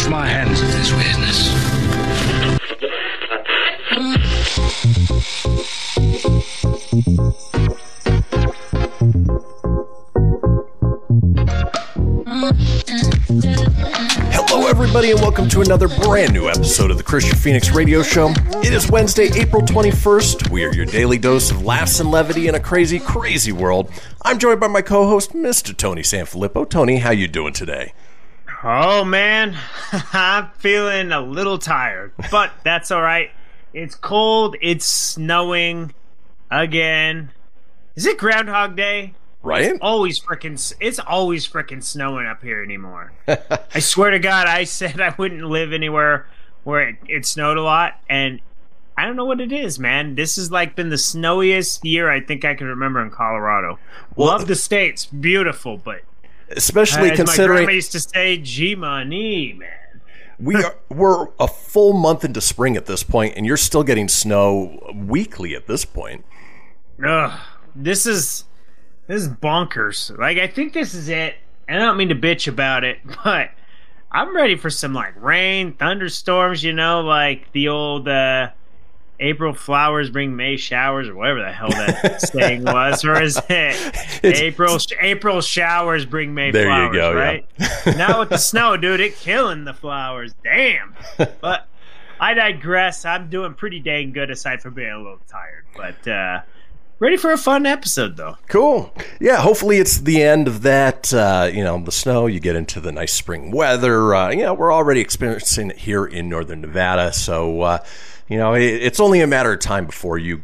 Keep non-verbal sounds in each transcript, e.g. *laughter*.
Wash my hands of this. Hello, everybody, and welcome to another brand new episode of the Kristian Fenix Radio Show. It is Wednesday, April 21st. We are your daily dose of laughs and levity in a crazy, crazy world. I'm joined by my co-host, Mr. Tony Sanfilippo. Tony, how you doing today? Oh man, *laughs* I'm feeling a little tired, but that's all right. It's cold. It's snowing again. Is it Groundhog Day? Right? Always frickin' it's always frickin' snowing up here anymore. *laughs* I swear to God, I said I wouldn't live anywhere where it, it snowed a lot, and I don't know what it is, man. This has like been the snowiest year I think I can remember in Colorado. Well- Love the states, beautiful, but Especially my considering grandma used to say, "G money, man." we are we're a full month into spring at this point, and you're still getting snow weekly at this point. Ugh, this is this is bonkers. Like I think this is it. And I don't mean to bitch about it, *laughs* but I'm ready for some like rain, thunderstorms. You know, like the old uh, April flowers bring May showers, or whatever the hell that *laughs* saying was, or is it April April showers bring May There you flowers? go, yeah. right? now with the snow, dude, it killing the flowers. Damn. *laughs* But I digress. I'm doing pretty dang good aside from being a little tired, but. uh Ready for a fun episode, though. Cool. Yeah, hopefully it's the end of that. Uh, you know, the snow, you get into the nice spring weather. Uh, you know, we're already experiencing it here in northern Nevada. So, uh, you know, it, it's only a matter of time before you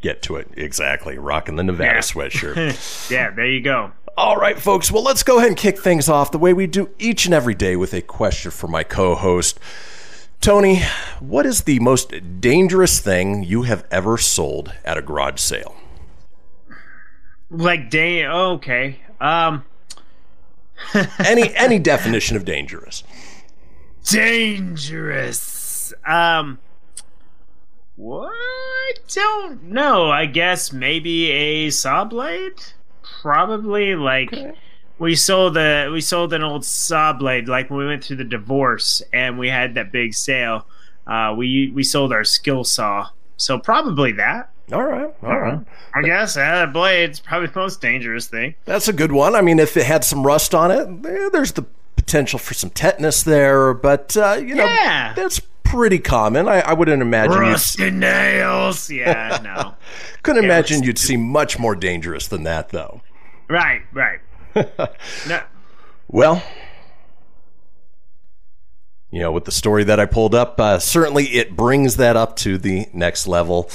get to it. Exactly. Rocking the Nevada Yeah. sweatshirt. *laughs* Yeah, there you go. All right, folks. Well, let's go ahead and kick things off the way we do each and every day with a question for my co host. Tony, what is the most dangerous thing you have ever sold at a garage sale? Like, dang. Oh, okay. Um, *laughs* Any any definition of dangerous? dangerous. Um, what? I don't know. I guess maybe a saw blade. Probably like we sold a we sold an old saw blade. Like when we went through the divorce and we had that big sale. Uh, we we sold our skill saw. So probably that. All right, all right. I guess uh, a blade's probably the most dangerous thing. That's a good one. I mean, if it had some rust on it, eh, there's the potential for some tetanus there, but uh, you know, Yeah. that's pretty common. I, I wouldn't imagine you'd, Rusty nails. Yeah, no. *laughs* couldn't Yeah, imagine you'd see much more dangerous than that, though. right, right. *laughs* no, Well, you know, with the story that I pulled up, uh, certainly it brings that up to the next level.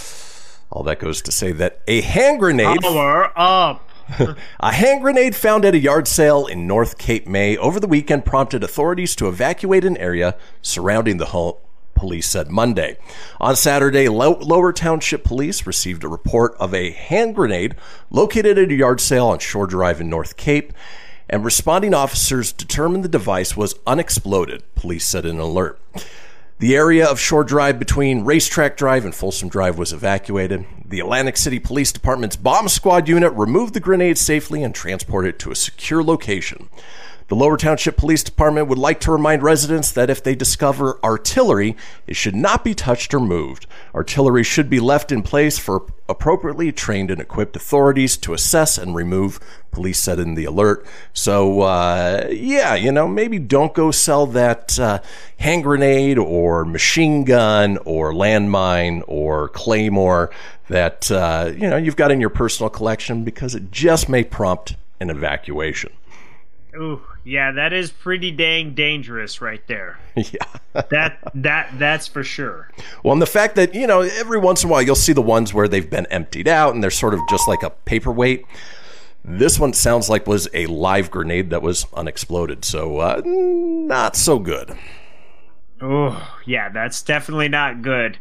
All that goes to say that a hand grenade. power up. *laughs* A hand grenade found at a yard sale in North Cape May over the weekend prompted authorities to evacuate an area surrounding the home. Police said Monday. On Saturday, Lower Township Police received a report of a hand grenade located at a yard sale on Shore Drive in North Cape, and responding officers determined the device was unexploded, police said in an alert. The area of Shore Drive between Racetrack Drive and Folsom Drive was evacuated. The Atlantic City Police Department's bomb squad unit removed the grenade safely and transported it to a secure location. The Lower Township Police Department would like to remind residents that if they discover artillery, it should not be touched or moved. Artillery should be left in place for appropriately trained and equipped authorities to assess and remove, police said in the alert. So, uh, yeah, you know, maybe don't go sell that uh, hand grenade or machine gun or landmine or claymore that, uh, you know, you've got in your personal collection because it just may prompt an evacuation. Ooh, yeah, that is pretty dang dangerous right there. *laughs* yeah. That that that's for sure. Well, and the fact that, you know, every once in a while you'll see the ones where they've been emptied out and they're sort of just like a paperweight. This one sounds like was a live grenade that was unexploded. So, uh, not so good. Oh, yeah, that's definitely not good.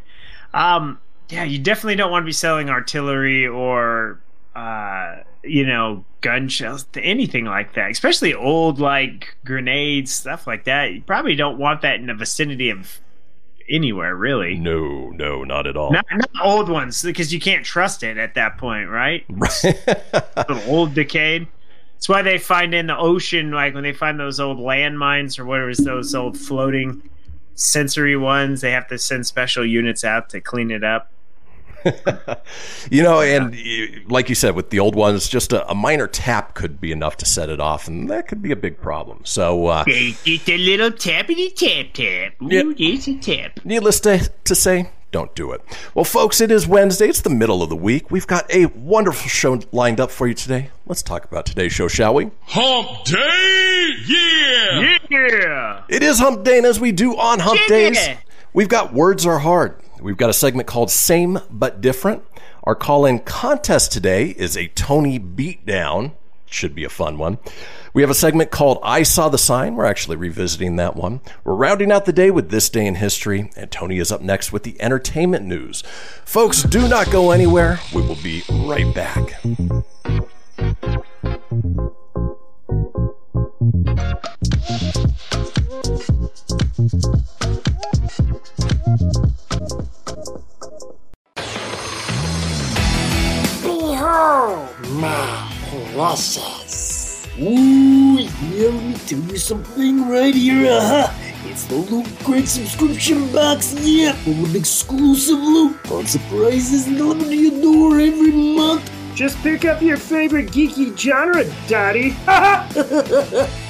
Um, yeah, you definitely don't want to be selling artillery or, uh, you know, gun shells, anything like that. Especially old like grenades, stuff like that. You probably don't want that in the vicinity of anywhere, really. No, no, not at all. Not, not old ones, because you can't trust it at that point, right? *laughs* Little old decayed. That's why they find in the ocean, like when they find those old landmines or whatever, those old floating sensory ones, they have to send special units out to clean it up. *laughs* you know, and you- like you said, with the old ones, just a, a minor tap could be enough to set it off, and that could be a big problem. So, uh, Just a little tappity tap tap. Ooh, Yeah. it's a tap. needless to, to say, don't do it. Well, folks, it is Wednesday. It's the middle of the week. We've got a wonderful show lined up for you today. Let's talk about today's show, shall we? Hump Day! Yeah! Yeah. It is Hump Day, and as we do on Hump Yeah. Days, we've got Words Are Hard. We've got a segment called Same But Different. Our call in contest today is a Tony Beatdown. Should be a fun one. We have a segment called I Saw the Sign. We're actually revisiting that one. We're rounding out the day with This Day in History, and Tony is up next with the entertainment news. Folks, do not go anywhere. We will be right back. Behold my precious. Ooh, yeah, let me tell you something right here. Uh-huh. It's the Loot Crate subscription box, yeah, full of exclusive loot, fun surprises delivered to your door every month. Just pick up your favorite geeky genre, Daddy. *laughs*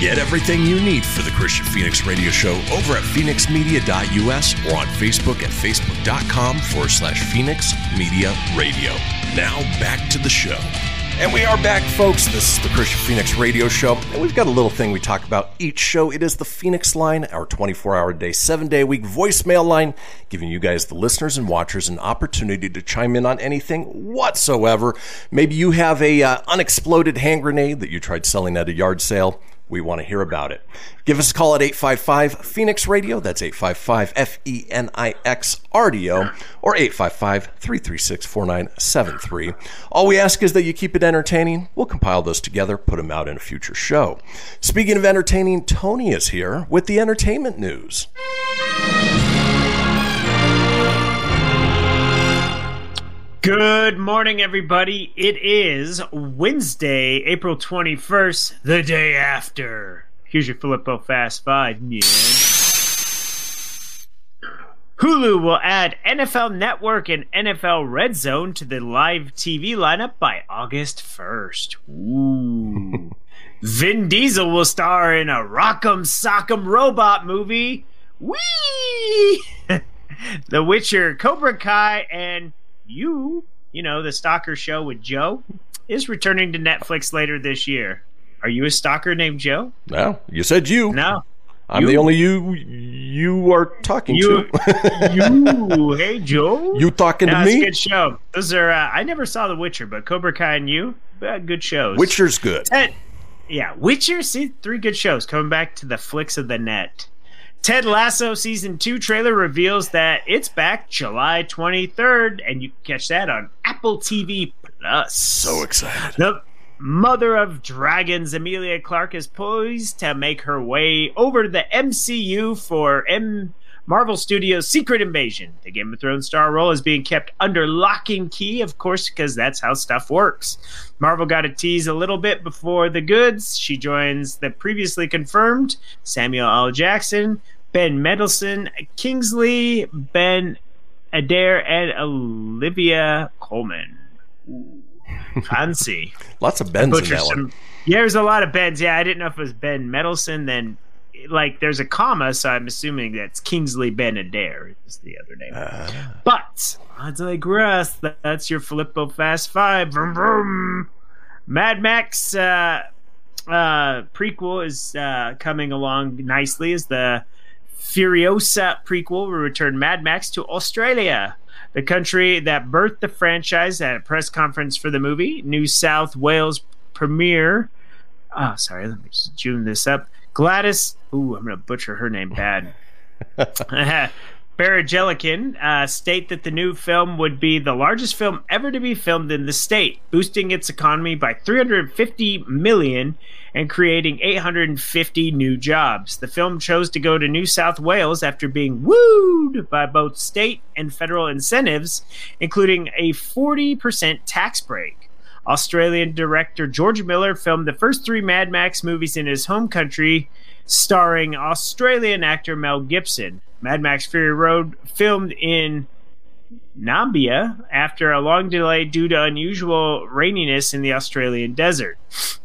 Get everything you need for the Kristian Fenix Radio Show over at fenixmedia.us or on Facebook at facebook.com forward slash Fenix Media Radio. Now back to the show. And we are back, folks. This is the Kristian Fenix Radio Show, and we've got a little thing we talk about each show. It is the Fenix Line, our 24 hour day, seven day week voicemail line, giving you guys, the listeners and watchers, an opportunity to chime in on anything whatsoever. Maybe you have a uh, unexploded hand grenade that you tried selling at a yard sale. We want to hear about it. Give us a call at 855 Fenix Radio. That's 855 F E N I X R D O or 855 336 4973. All we ask is that you keep it entertaining. We'll compile those together, put them out in a future show. Speaking of entertaining, Tony is here with the entertainment news. Good morning, everybody. It is Wednesday, April 21st, the day after. Here's your Filippo Fast Five. Yeah. Hulu will add NFL Network and NFL Red Zone to the live TV lineup by August 1st. *laughs* Ooh. Vin Diesel will star in a Rock'em Sock'em Robot movie. Whee! *laughs* the Witcher, Cobra Kai, and you, you know, the Stalker show with Joe, is returning to Netflix later this year. Are you a stalker named Joe? No, you said you. No. I'm You. the only you you are talking You, to. *laughs* you, hey Joe. you talking No, to me? good show. Those are. Uh, I never saw The Witcher, but Cobra Kai and you, uh, good shows. Witcher's good. Ted, yeah, Witcher. See, three good shows coming back to the flicks of the net. Ted Lasso season two trailer reveals that it's back July 23rd, and you can catch that on Apple TV Plus. So excited. The mother of dragons, Emilia Clarke, is poised to make her way over to the MCU for M. Marvel Studios' Secret Invasion. The Game of Thrones star role is being kept under lock and key, of course, because that's how stuff works. Marvel got a tease a little bit before the goods. She joins the previously confirmed Samuel L. Jackson, Ben Mendelsohn, Kingsley, Ben Adir, and Olivia Colman. Ooh, fancy. *laughs* Lots of Bens in that one. Yeah, there's a lot of Bens. Yeah, I didn't know if it was Ben Mendelsohn. Then, like, there's a comma, so I'm assuming that's Kingsley Ben Adir is the other name. Ah. but I digress. That- That's your Filippo Fast Five. Vroom, vroom. Mad Max uh, uh, prequel is uh, coming along nicely as the Furiosa prequel will return Mad Max to Australia, the country that birthed the franchise at a press conference for the movie. New South Wales premiere. Oh, sorry, let me just tune this up. Gladys. Ooh, I'm going to butcher her name bad. *laughs* Barajelican uh, state that the new film would be the largest film ever to be filmed in the state, boosting its economy by 350 million and creating 850 new jobs. The film chose to go to New South Wales after being wooed by both state and federal incentives, including a 40% tax break. Australian director George Miller filmed the first three Mad Max movies in his home country, starring Australian actor Mel Gibson. Mad Max Fury Road filmed in Nambia after a long delay due to unusual raininess in the Australian desert.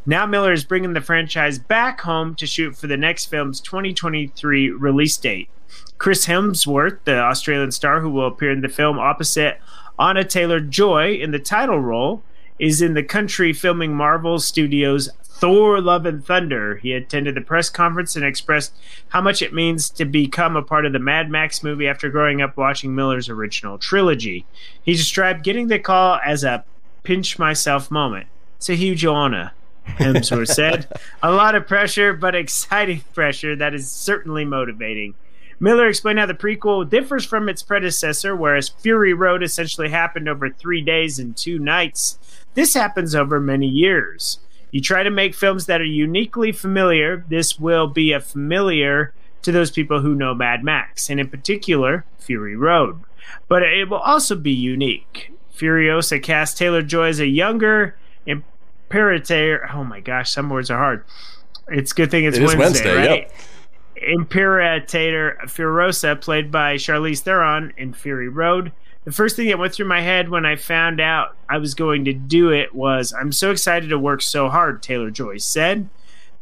Now Miller is bringing the franchise back home to shoot for the next film's 2023 release date. Chris Hemsworth, the Australian star who will appear in the film opposite Anya Taylor Joy in the title role, is in the country filming Marvel Studios' Thor Love and Thunder. He attended the press conference and expressed how much it means to become a part of the Mad Max movie after growing up watching Miller's original trilogy. He described getting the call as a pinch myself moment. It's a huge honor. Hemsworth *laughs* said. A lot of pressure, but exciting *laughs* pressure that is certainly motivating. Miller explained how the prequel differs from its predecessor, whereas Fury Road essentially happened over three days and two nights. This happens over many years. You try to make films that are uniquely familiar. This will be a familiar to those people who know Mad Max, and in particular, Fury Road. But it will also be unique. Furiosa cast Taylor Joy as a younger imperator. Oh my gosh, some words are hard. It's a good thing it's It Wednesday, Wednesday, right? Imperator Furiosa, played by Charlize Theron in Fury Road. The first thing that went through my head when I found out I was going to do it was, I'm so excited to work so hard, Taylor Joy said.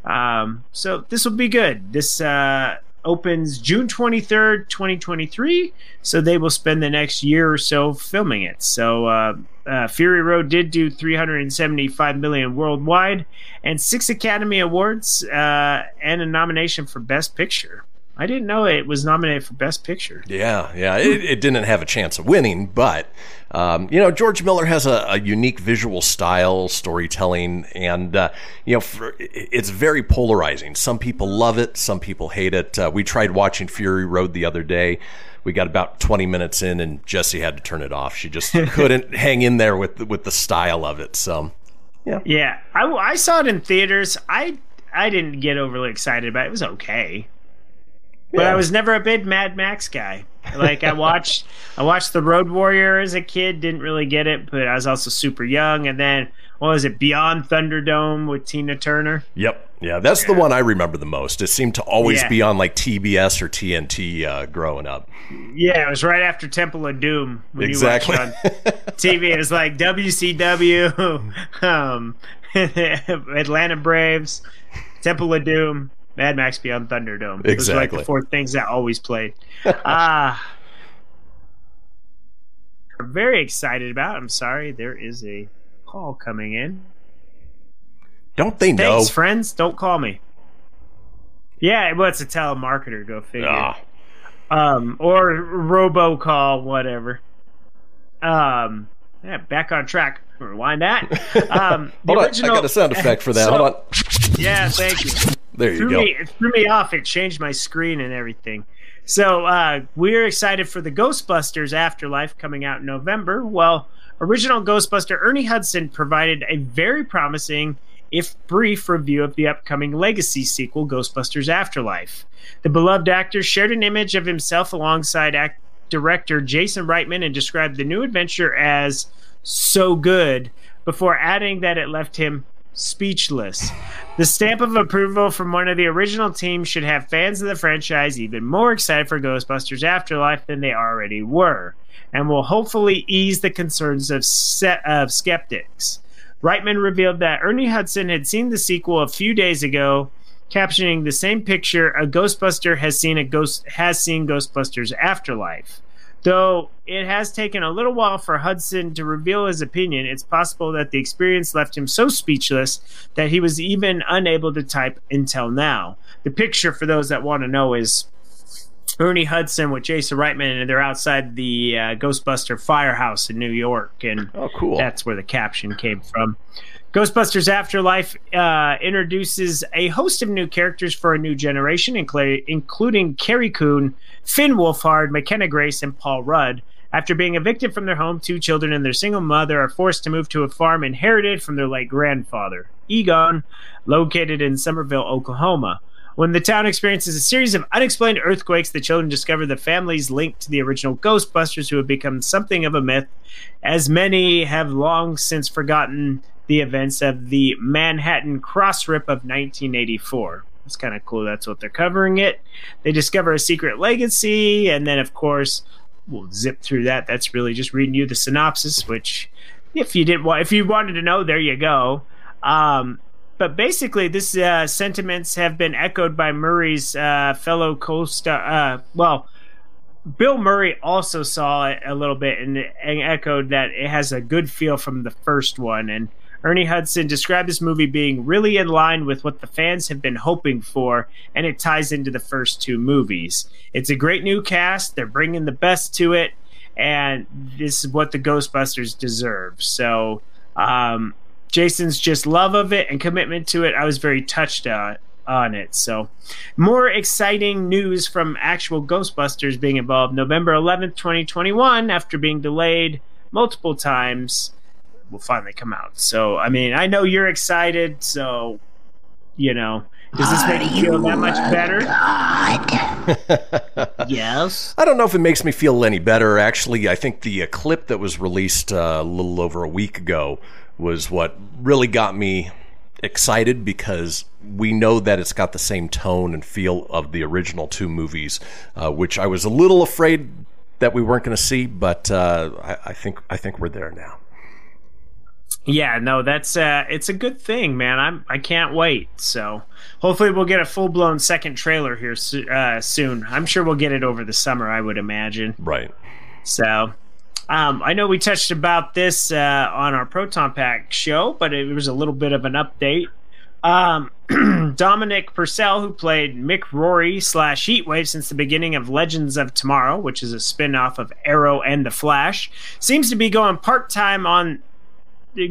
Um, so this will be good. This uh, opens June 23rd, 2023. So they will spend the next year or so filming it. So uh, uh, Fury Road did do 375 million worldwide and six Academy Awards uh, and a nomination for Best Picture. I didn't know it was nominated for Best Picture. Yeah, yeah. It, it didn't have a chance of winning, but um, you know, George Miller has a, a unique visual style, storytelling, and uh, you know, for, it's very polarizing. Some people love it, some people hate it. Uh, we tried watching Fury Road the other day. We got about 20 minutes in, and Jesse had to turn it off. She just *laughs* couldn't hang in there with the, with the style of it. So, Yeah, I, I saw it in theaters. I I didn't get overly excited about it. It was okay. But I was never a big Mad Max guy. Like I watched I watched The Road Warrior as a kid, didn't really get it, but I was also super young and then what was it, Beyond Thunderdome with Tina Turner? yep, yeah, that's the one I remember the most. It seemed to always Yeah. be on like TBS or TNT uh, growing up. Yeah, it was right after Temple of Doom. When Exactly. You watched on TV. It was like WCW, *laughs* um, *laughs* Atlanta Braves, Temple of Doom, Mad Max Beyond Thunderdome. Those were like Exactly. the four things that always played. *laughs* Ah. very excited about. I'm sorry, there is a call coming in. Don't they know? Thanks, friends. Don't call me. Yeah, well, it's a telemarketer. Go figure. Ah, Um, or robocall, whatever. Um, yeah, back on track. Rewind that. *laughs* Um, hold on, I got a sound effect for that. So- hold on. Yeah, thank you. There you threw go. Me, it threw me off. It changed my screen and everything. So uh, we're excited for the Ghostbusters Afterlife coming out in November. Well, original Ghostbuster Ernie Hudson provided a very promising, if brief, review of the upcoming Legacy sequel, Ghostbusters Afterlife. The beloved actor shared an image of himself alongside act- director Jason Reitman and described the new adventure as so good before adding that it left him speechless. The stamp of approval from one of the original team should have fans of the franchise even more excited for Ghostbusters Afterlife than they already were, and will hopefully ease the concerns of, se- of skeptics. Reitman revealed that Ernie Hudson had seen the sequel a few days ago, captioning the same picture: "A Ghostbuster has seen a ghost has seen Ghostbusters Afterlife." Though it has taken a little while for Hudson to reveal his opinion, it's possible that the experience left him so speechless that he was even unable to type until now. The picture, for those that want to know, is Ernie Hudson with Jason Reitman, and they're outside the uh, Ghostbuster firehouse in New York, and Oh, cool. that's where the caption came from. Ghostbusters Afterlife uh, introduces a host of new characters for a new generation, inclu- including Carrie Coon, Finn Wolfhard, McKenna Grace, and Paul Rudd. After being evicted from their home, two children and their single mother are forced to move to a farm inherited from their late grandfather, Egon, located in Summerville, Oklahoma. When the town experiences a series of unexplained earthquakes, the children discover the family's link to the original Ghostbusters who have become something of a myth, as many have long since forgotten the events of the Manhattan Crossrip of 1984. It's kind of cool. That's what they're covering it. They discover a secret legacy, and then, of course, we'll zip through that. That's really just reading you the synopsis, which, if you didn't want, if you wanted to know, there you go. Um, but basically, this uh, sentiments have been echoed by Murray's uh, fellow co-star. Uh, well, Bill Murray also saw it a little bit and, and echoed that it has a good feel from the first one. And Ernie Hudson described this movie being really in line with what the fans have been hoping for, and it ties into the first two movies. It's a great new cast, they're bringing the best to it, and this is what the Ghostbusters deserve. So, um, Jason's just love of it and commitment to it, I was very touched on on it. So, more exciting news from actual Ghostbusters being involved. November 11th, 2021, after being delayed multiple times, will finally come out. So, I mean, I know you're excited. So, you know, does this make you feel that much better? *laughs* yes. I don't know if it makes me feel any better. Actually, I think the uh, clip that was released uh, a little over a week ago was what really got me excited because we know that it's got the same tone and feel of the original two movies, uh, which I was a little afraid that we weren't going to see, but uh, I, I think I think we're there now. Yeah, no, that's uh it's a good thing, man. I'm I can't wait. So, hopefully we'll get a full-blown second trailer here so- uh, soon. I'm sure we'll get it over the summer, I would imagine. Right. So, um, I know we touched about this uh, on our Proton Pack show, but it was a little bit of an update. Um, *clears throat* Dominic Purcell, who played Mick Rory slash Heatwave since the beginning of Legends of Tomorrow, which is a spin off of Arrow and The Flash, seems to be going part time on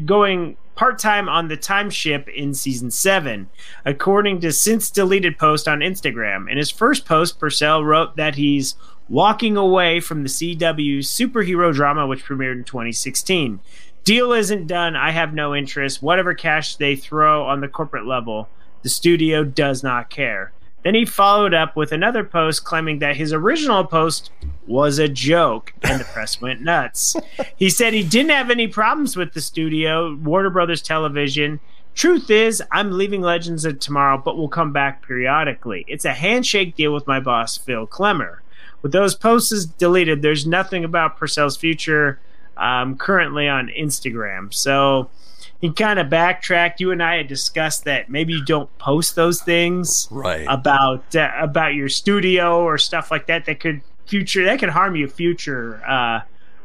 going part time on the time ship in season 7, according to since deleted post on Instagram. In his first post, Purcell wrote that he's walking away from the CW superhero drama, which premiered in 2016. Deal isn't done. I have no interest. Whatever cash they throw on the corporate level, the studio does not care. Then he followed up with another post claiming that his original post was a joke, and the press went nuts. *laughs* He said he didn't have any problems with the studio, Warner Brothers Television. Truth is, I'm leaving Legends of Tomorrow, but will come back periodically. It's a handshake deal with my boss, Phil Klemmer. With those posts deleted, there's nothing about Purcell's future um, currently on Instagram. So he kind of backtracked. You and I had discussed that maybe you don't post those things Right. about uh, about your studio or stuff like that that could future that could harm you future uh,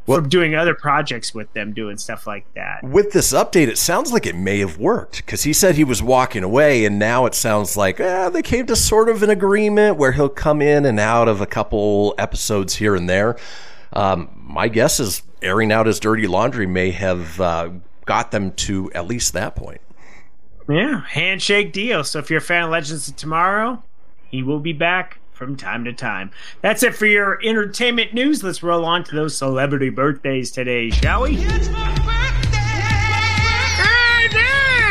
from doing other projects with them, doing stuff like that. With this update, it sounds like it may have worked because he said he was walking away, and now it sounds like eh, they came to sort of an agreement where he'll come in and out of a couple episodes here and there. Um, my guess is airing out his dirty laundry may have uh, got them to at least that point. Yeah, handshake deal. So if you're a fan of Legends of Tomorrow, he will be back from time to time. That's it for your entertainment news. Let's roll on to those celebrity birthdays today, shall we? It's my birthday!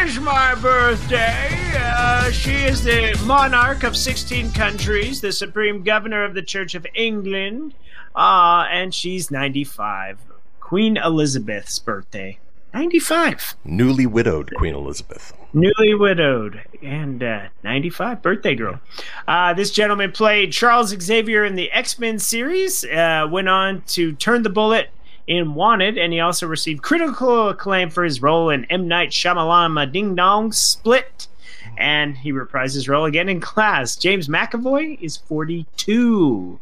It is my birthday! Uh, she is the monarch of 16 countries, the supreme governor of the Church of England, uh, and she's 95. Queen Elizabeth's birthday. 95 Newly widowed Queen Elizabeth. newly widowed and uh, 95 birthday girl. Uh, this gentleman played charles xavier in the x-men series uh, went on to turn the bullet in wanted and he also received critical acclaim for his role in m. Night Shyamalan ding dong split and he reprised his role again in Glass. James mcavoy is 42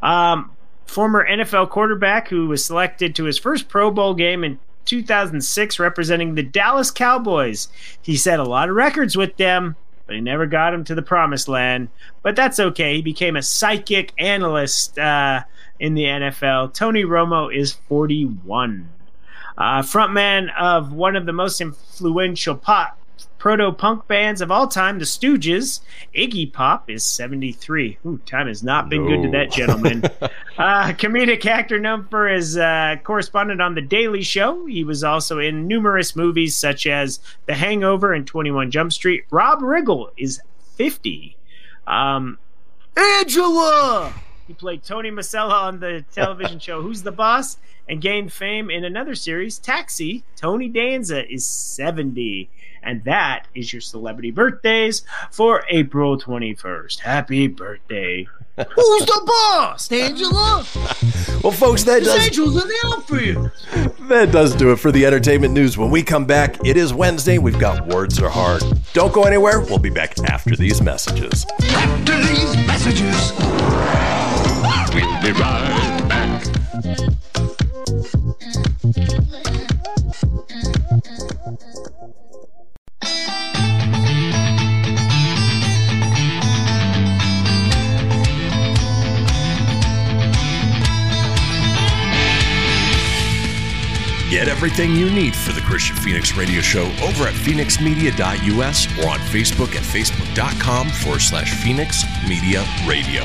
um, former nfl quarterback who was selected to his first pro bowl game in 2006 representing the Dallas Cowboys. He set a lot of records with them, but he never got them to the promised land. But that's okay. He became a psychic analyst uh, in the NFL. Tony Romo is 41. Uh, frontman of one of the most influential pop proto punk bands of all time, the Stooges, Iggy Pop is 73. Ooh, time has not been good to that gentleman. *laughs* uh, comedic actor known for his uh, correspondent on The Daily Show. He was also in numerous movies such as The Hangover and 21 Jump Street. Rob Riggle is 50. Um, Angela! He played Tony Masella on the television show Who's the Boss and gained fame in another series, Taxi. Tony Danza is 70. And that is your celebrity birthdays for April 21st. Happy birthday. *laughs* Who's the boss, Angela? *laughs* Well, folks, that does Angel's in the outfield. that does do it for the entertainment news. When we come back, it is Wednesday. We've got words are hard. Don't go anywhere. We'll be back after these messages. After these messages, we'll be right back. Get everything you need for the Kristian Fenix Radio Show over at fenixmedia.us or on Facebook at facebook.com forward slash Fenix Media Radio.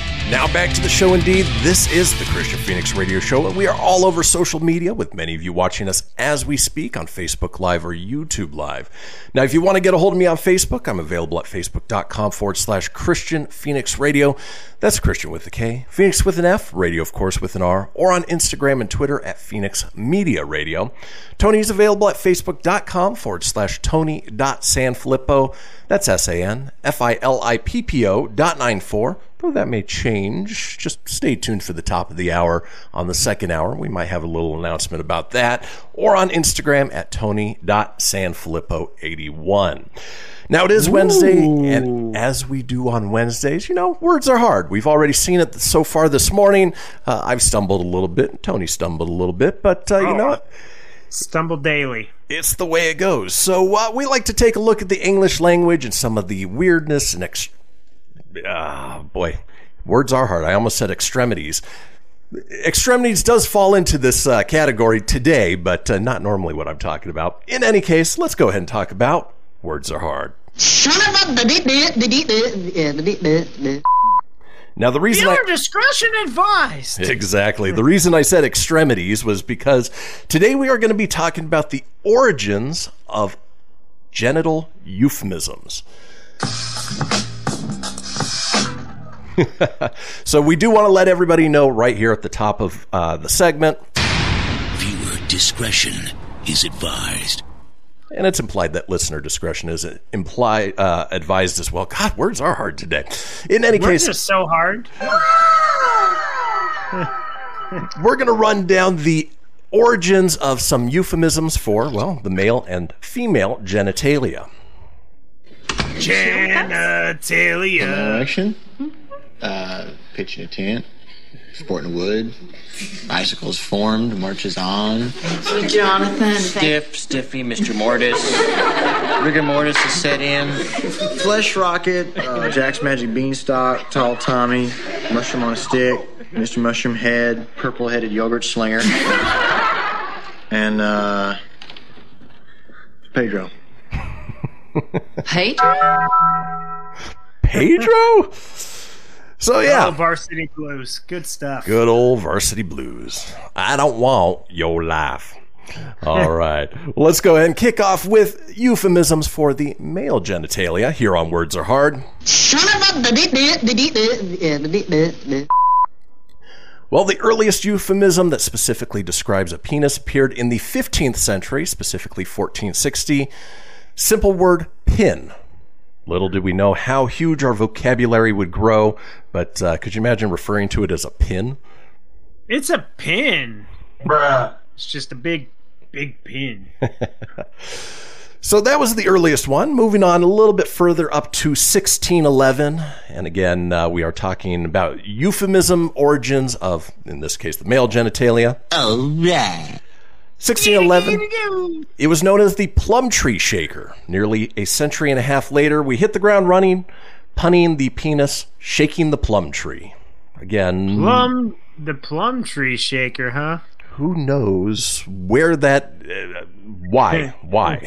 Now back to the show indeed. This is the Kristian Fenix Radio Show, and we are all over social media with many of you watching us as we speak on Facebook Live or YouTube Live. Now, if you want to get a hold of me on Facebook, I'm available at facebook.com forward slash Kristian Fenix Radio. That's Kristian with a K, Fenix with an F, radio, of course, with an R, or on Instagram and Twitter at Fenix Media Radio. Tony's available at facebook.com forward slash Tony.Sanfilippo. That's S A N F I L I P P O dot nine four. Though that may change. Just stay tuned for the top of the hour. On the second hour, we might have a little announcement about that. Or on Instagram at Tony.Sanfilippo81. Now it is Wednesday, and as we do on Wednesdays, you know, words are hard. We've already seen it so far this morning. Uh, I've stumbled a little bit. Tony stumbled a little bit, but uh, you know what? Stumble daily. It's the way it goes. So uh, we like to take a look at the English language and some of the weirdness and ex- ah, boy, words are hard. I almost said extremities. Extremities does fall into this uh, category today, but uh, not normally what I'm talking about. In any case, let's go ahead and talk about words are hard. Son of a Now the reason I discretion advised. Exactly. The reason I said extremities was because today we are going to be talking about the origins of genital euphemisms. *laughs* so we do want to let everybody know right here at the top of uh, the segment, Viewer discretion is advised. and it's implied that listener discretion is implied uh, advised as well. God, words are hard today. In any Words case, are so hard. *laughs* we're going to run down the origins of some euphemisms for, well, the male and female genitalia. Genitalia. Erection, uh, pitching a tent, sporting wood. Bicycles formed, marches on. Jonathan. Stiff, stiffy, Mr. Mortis. Rigor mortis is set in. Flesh Rocket, uh, Jack's Magic Beanstalk, Tall Tommy, Mushroom on a Stick, Mr. Mushroom Head, Purple Headed Yogurt Slinger, and uh, Pedro. Pedro? Pedro? So yeah, Oh, Varsity Blues. Good stuff. good old varsity blues. I don't want your life. All *laughs* right. Well, let's go ahead and kick off with euphemisms for the male genitalia here on Words Are Hard. Well, the earliest euphemism that specifically describes a penis appeared in the 15th century, specifically 1460. Simple word pin. Little did we know how huge our vocabulary would grow, but uh, could you imagine referring to it as a pin? It's a pin. Bruh. It's just a big, big pin. *laughs* So that was the earliest one. Moving on a little bit further up to 1611. And again, uh, we are talking about euphemism origins of, in this case, the male genitalia. Oh, right. 1611. It was known as the plum tree shaker. Nearly a century and a half later, we hit the ground running, punning the penis, shaking the plum tree. Again, Plum, the plum tree shaker, huh? who knows where that. Uh, why? *laughs* Why?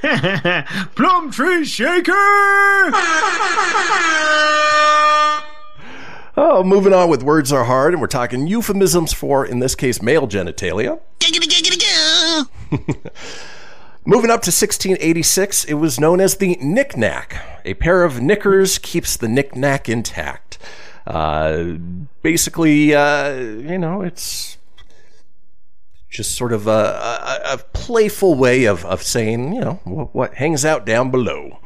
*laughs* plum tree shaker. *laughs* oh, moving on with words are hard, and we're talking euphemisms for, in this case, male genitalia. *laughs* Moving up to 1686, it was known as the knick-knack. A pair of knickers keeps the knick-knack intact. Uh, basically, uh, you know, it's just sort of a, a, a playful way of, of saying, you know, what, what hangs out down below.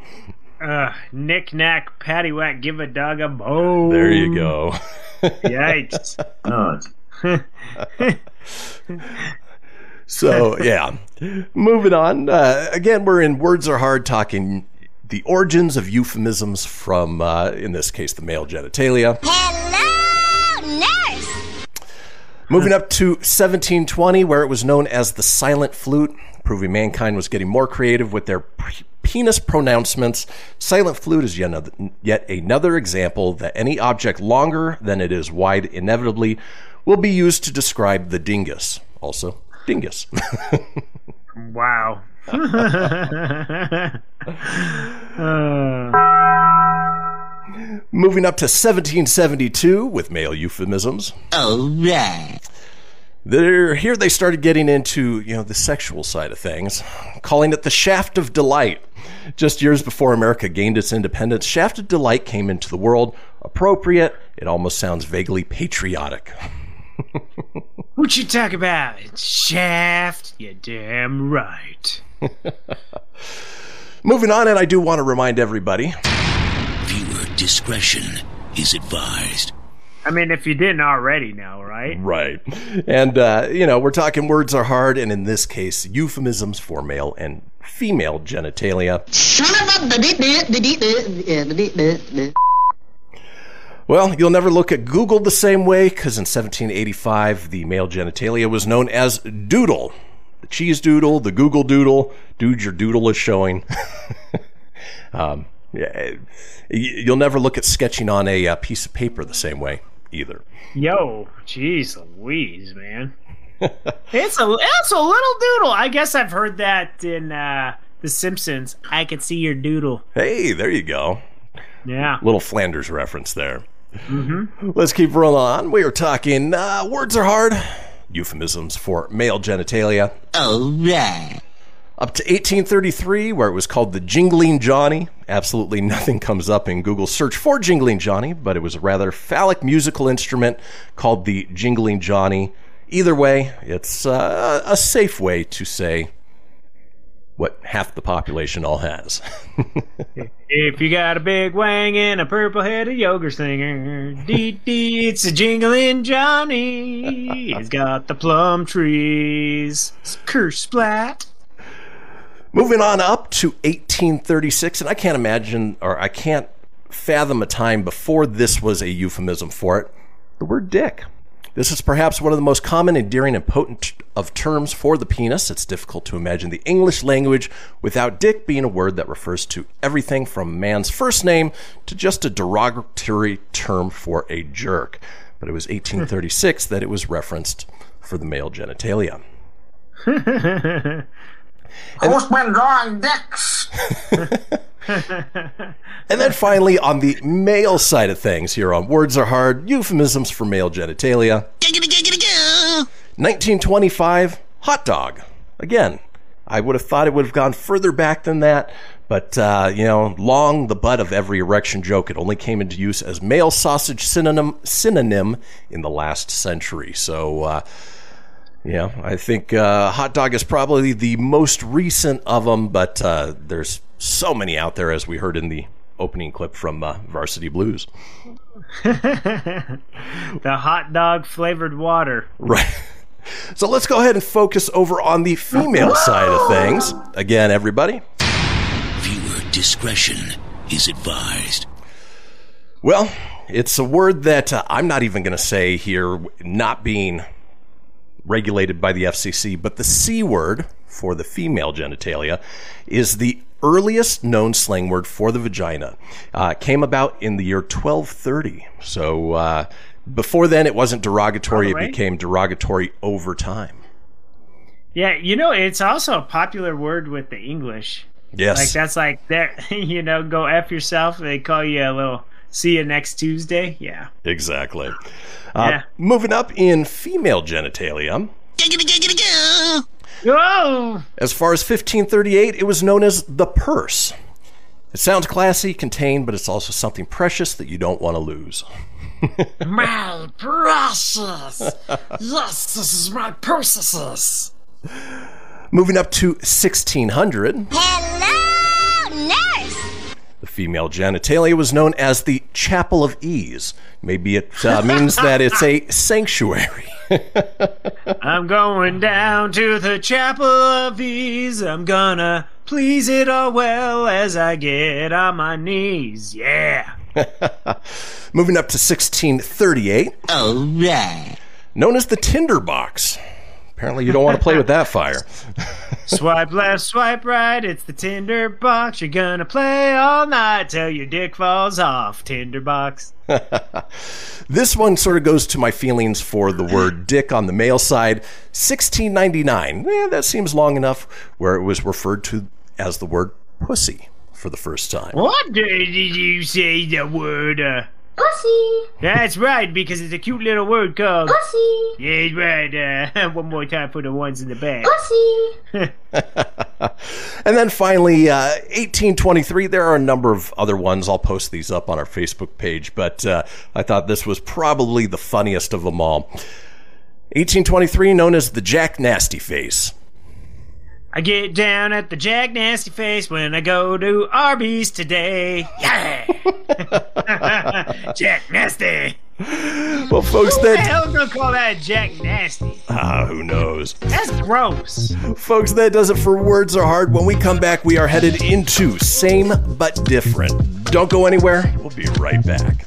Uh, knick knack, paddywhack, give a dog a bone. There you go. *laughs* Yikes. *laughs* So yeah, moving on. Uh, again, we're in words are hard talking the origins of euphemisms from, uh, in this case, the male genitalia. Hello, nurse. Moving up to 1720, where it was known as the silent flute, proving mankind was getting more creative with their p- penis pronouncements. Silent flute is yet another, yet another example that any object longer than it is wide inevitably will be used to describe the dingus. Also, dingus. *laughs* Wow. Uh, *laughs* Moving up to 1772 with male euphemisms. Oh, right. There, here they started getting into you know the sexual side of things, calling it the shaft of delight. Just years before America gained its independence, shaft of delight came into the world. Appropriate. It almost sounds vaguely patriotic. *laughs* what you talk about? It's Shaft. You damn right. *laughs* Moving on, and I do want to remind everybody. Viewer discretion is advised. I mean, if you didn't already know, right? Right. And, uh, you know, we're talking words are hard, and in this case, euphemisms for male and female genitalia. Well, you'll never look at Google the same way because in 1785, the male genitalia was known as doodle. The cheese doodle, the Google doodle. Dude, your doodle is showing. *laughs* um, yeah, you'll never look at sketching on a uh, piece of paper the same way either. Yo, jeez Louise, man. *laughs* it's a it's a little doodle. I guess I've heard that in uh, The Simpsons. I can see your doodle. Hey, there you go. Yeah. Little Flanders reference there. Mm-hmm. Let's keep rolling on. We are talking uh, words are hard. Euphemisms for male genitalia. Oh, right. Up to 1833, where it was called the Jingling Johnny. Absolutely nothing comes up in Google search for Jingling Johnny, but it was a rather phallic musical instrument called the Jingling Johnny. Either way, it's uh, a safe way to say what half the population all has. *laughs* If you got a big wang and a purple headed yogurt singer, dee dee, it's a jingling Johnny. He's got the plum trees. Curse splat. Moving on up to 1836, and I can't imagine or I can't fathom a time before this was a euphemism for it. the word dick. This is perhaps one of the most common, endearing, and potent of terms for the penis. It's difficult to imagine the English language without dick being a word that refers to everything from man's first name to just a derogatory term for a jerk. But it was 1836 hmm. that it was referenced for the male genitalia. *laughs* Who's been drawing dicks? *laughs* And then finally, on the male side of things, here on Words Are Hard, euphemisms for male genitalia. 1925, hot dog. Again, I would have thought it would have gone further back than that, but, uh, you know, long the butt of every erection joke, it only came into use as male sausage synonym, synonym in the last century. So, uh, yeah, I think uh, hot dog is probably the most recent of them, but uh, there's so many out there, as we heard in the opening clip from uh, Varsity Blues. *laughs* the hot dog flavored water. Right. So let's go ahead and focus over on the female side of things. Again, everybody. Viewer discretion is advised. Well, it's a word that uh, I'm not even going to say here, not being regulated by the FCC, but the C word for the female genitalia is the earliest known slang word for the vagina. Uh, came about in the year 1230. So uh, before then, it wasn't derogatory, right. it became derogatory over time. Yeah, you know, it's also a popular word with the English. Yes. Like that's like that *laughs* you know, go F yourself. They call you a little see you next Tuesday. Yeah. Exactly. Uh, Yeah. Moving up in female genitalia. Whoa! As far as 1538, it was known as the purse. It sounds classy, contained, but it's also something precious that you don't want to lose. *laughs* My precious. yes, this is my purses. Moving up to 1600, Hello, nurse. The female genitalia was known as the Chapel of Ease. Maybe it uh, means that it's a sanctuary. *laughs* I'm going down to the chapel of ease. I'm gonna please it all well as I get on my knees. Yeah. *laughs* Moving up to 1638, All right. known as the Tinderbox. Apparently, you don't want to play with that fire. *laughs* Swipe left, swipe right. It's the Tinder box. You're gonna play all night till your dick falls off. Tinder box. *laughs* This one sort of goes to my feelings for the word *laughs* dick on the male side. 1699. Eh, that seems long enough where it was referred to as the word pussy for the first time. What day did you say the word? Uh, Pussy. that's right, because it's a cute little word called. Pussy. Yeah, right. Uh, *laughs* one more time for the ones in the back. Pussy. *laughs* And then finally, uh, 1823. There are a number of other ones. I'll post these up on our Facebook page, but uh, I thought this was probably the funniest of them all. 1823, known as the Jack Nasty Face. I get down at the Jack Nasty Face when I go to Arby's today. Yeah! *laughs* Jack Nasty! Well, folks, Who the that hell gonna call that Jack Nasty? ah, who knows? That's gross. Folks, that does it for Words Are Hard. When we come back, we are headed into Same But Different. Don't go anywhere. We'll be right back.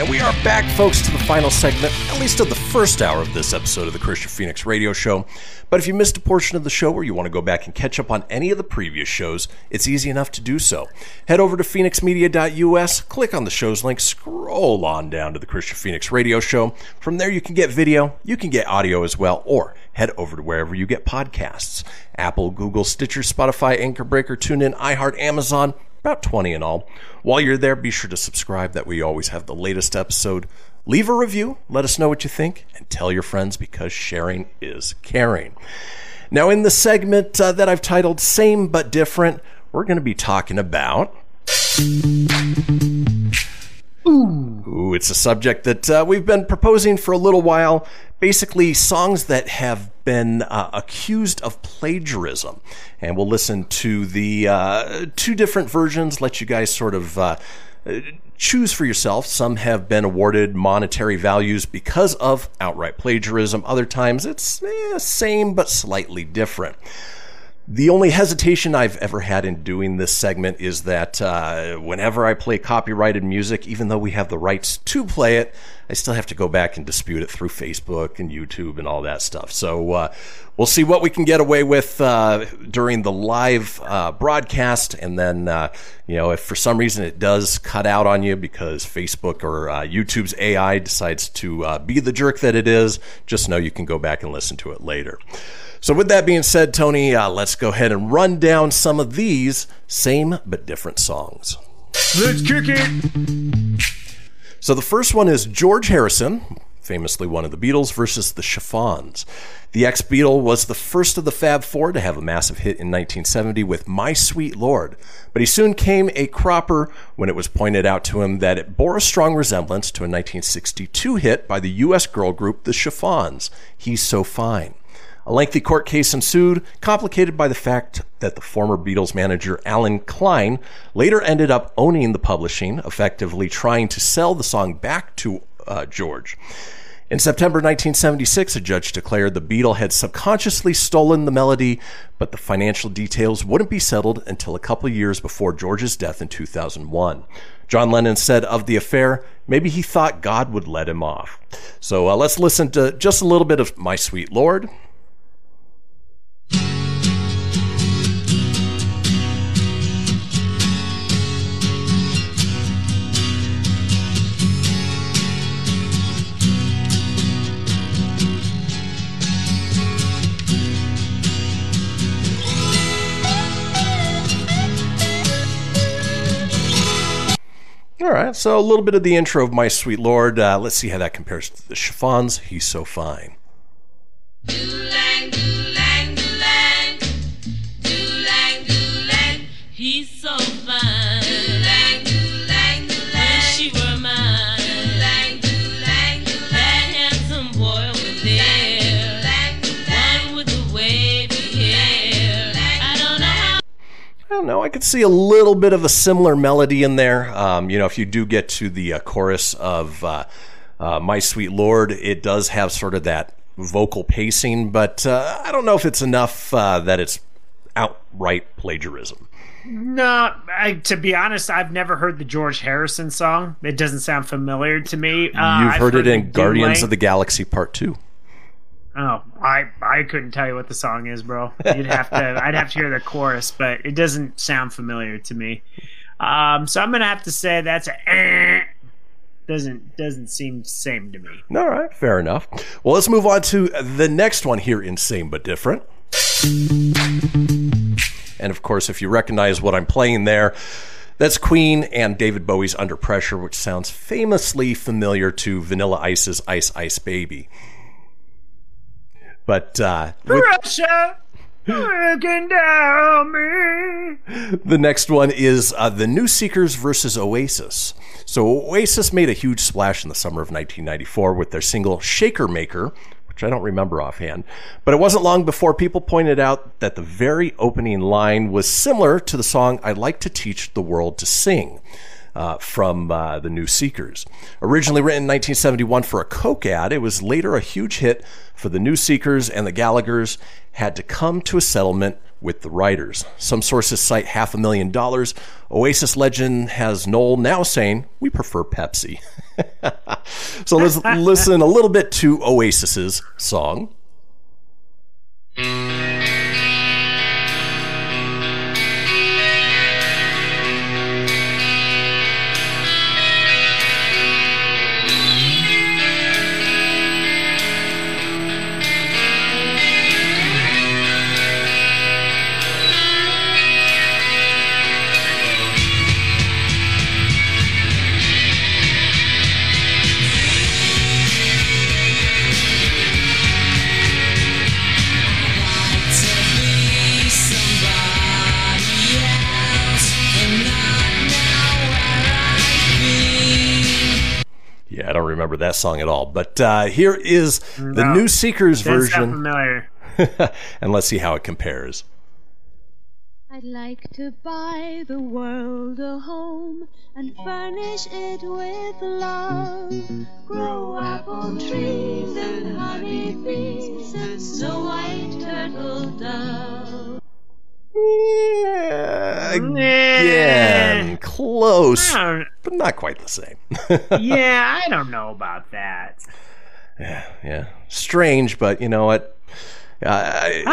And we are back, folks, to the final segment, at least of the first hour of this episode of the Kristian Fenix Radio Show. But if you missed a portion of the show or you want to go back and catch up on any of the previous shows, it's easy enough to do so. Head over to fenixmedia.us, click on the show's link, scroll on down to the Kristian Fenix Radio Show. From there, you can get video, you can get audio as well, or head over to wherever you get podcasts Apple, Google, Stitcher, Spotify, Anchor Breaker, TuneIn, iHeart, Amazon, about 20 in all. While you're there, be sure to subscribe. That you always have the latest episode. Leave a review, let us know what you think, and tell your friends because sharing is caring. Now, in the segment uh, that I've titled Same But Different, we're going to be talking about. Ooh. Ooh, it's a subject that uh, we've been proposing for a little while. Basically, songs that have been uh, accused of plagiarism. And we'll listen to the uh, two different versions, let you guys sort of uh, choose for yourself. Some have been awarded monetary values because of outright plagiarism. Other times it's eh, same but slightly different. The only hesitation I've ever had in doing this segment is that uh, whenever I play copyrighted music, even though we have the rights to play it, I still have to go back and dispute it through Facebook and YouTube and all that stuff. So uh, we'll see what we can get away with uh, during the live uh, broadcast. And then, uh, you know, if for some reason it does cut out on you because Facebook or uh, YouTube's AI decides to be the jerk that it is, just know you can go back and listen to it later. So, with that being said, Tony, uh, let's go ahead and run down some of these same but different songs. Let's kick it. So, the first one is George Harrison, famously one of the Beatles, versus the Chiffons. The ex Beatle was the first of the Fab Four to have a massive hit in 1970 with My Sweet Lord, but he soon came a cropper when it was pointed out to him that it bore a strong resemblance to a 1962 hit by the U.S. girl group The Chiffons, He's So Fine. A lengthy court case ensued, complicated by the fact that the former Beatles manager Allen Klein later ended up owning the publishing, effectively trying to sell the song back to uh, George. In September 1976, a judge declared the Beatle had subconsciously stolen the melody, but the financial details wouldn't be settled until a couple years before George's death in 2001. John Lennon said of the affair, maybe he thought God would let him off. So uh, let's listen to just a little bit of My Sweet Lord, All right, so a little bit of the intro of My Sweet Lord. Uh, let's see how that compares to the chiffons. He's so fine. Don't know. I could see a little bit of a similar melody in there. Um, you know, if you do get to the uh, chorus of uh, uh, My Sweet Lord, it does have sort of that vocal pacing, but uh, I don't know if it's enough uh, that it's outright plagiarism. No, I, to be honest, I've never heard the George Harrison song. It doesn't sound familiar to me. Uh, You've heard, heard, it in Guardians of the Galaxy Part Two. Oh, I I couldn't tell you what the song is, bro. You'd have to *laughs* I'd have to hear the chorus, but it doesn't sound familiar to me. Um, so I'm gonna have to say that's a eh, doesn't doesn't seem same to me. All right, fair enough. Well, let's move on to the next one here in same but different. And of course, if you recognize what I'm playing there, that's Queen and David Bowie's Under Pressure, which sounds famously familiar to Vanilla Ice's Ice Ice Baby. But uh, Russia, looking down me. The next one is uh, the New Seekers versus Oasis. So Oasis made a huge splash in the summer of 1994 with their single "Shaker Maker," which I don't remember offhand. But it wasn't long before people pointed out that the very opening line was similar to the song I'd Like to Teach the World to Sing. Uh, from uh, the New Seekers. Originally written in 1971 for a Coke ad, it was later a huge hit for the New Seekers, and the Gallaghers had to come to a settlement with the writers. Some sources cite half a million dollars. Oasis legend has Noel now saying, We prefer Pepsi. *laughs* so let's listen a little bit to Oasis's song. Remember that song at all. But uh, here is the No. new Seekers version, familiar. *laughs* and let's see how it compares. I'd like to buy the world a home and furnish it with love. Grow apple trees and honey bees and snow white turtle doves. Again, close, but not quite the same. *laughs* yeah, I don't know about that. yeah, yeah, strange, but you know what? I,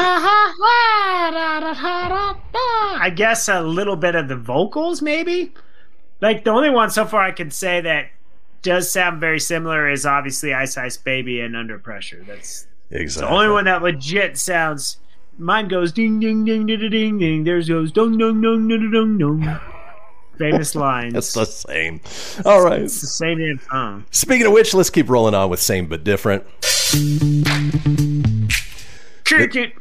I guess a little bit of the vocals, maybe. Like the only one so far I can say that does sound very similar is obviously Ice Ice Baby and Under Pressure. That's exactly the only one that legit sounds. Mine goes ding ding ding ding ding ding. Theirs goes dong dong dong dong dong dong. Famous *laughs* lines. It's the same. All right. It's the same damn song. Speaking of which, let's keep rolling on with same but different.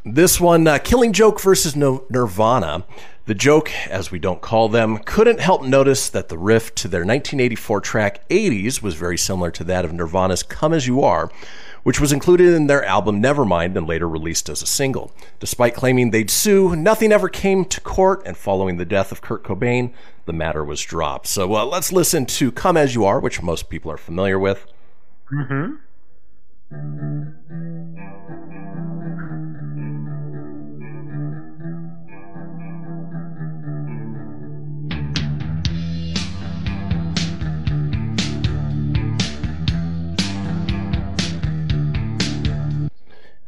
This one, uh, Killing Joke versus no- Nirvana. The joke, as we don't call them, couldn't help notice that the riff to their 1984 track 80s was very similar to that of Nirvana's Come As You Are, which was included in their album Nevermind and later released as a single. Despite claiming they'd sue, nothing ever came to court, and following the death of Kurt Cobain, the matter was dropped. So uh, let's listen to Come As You Are, which most people are familiar with. Mm-hmm.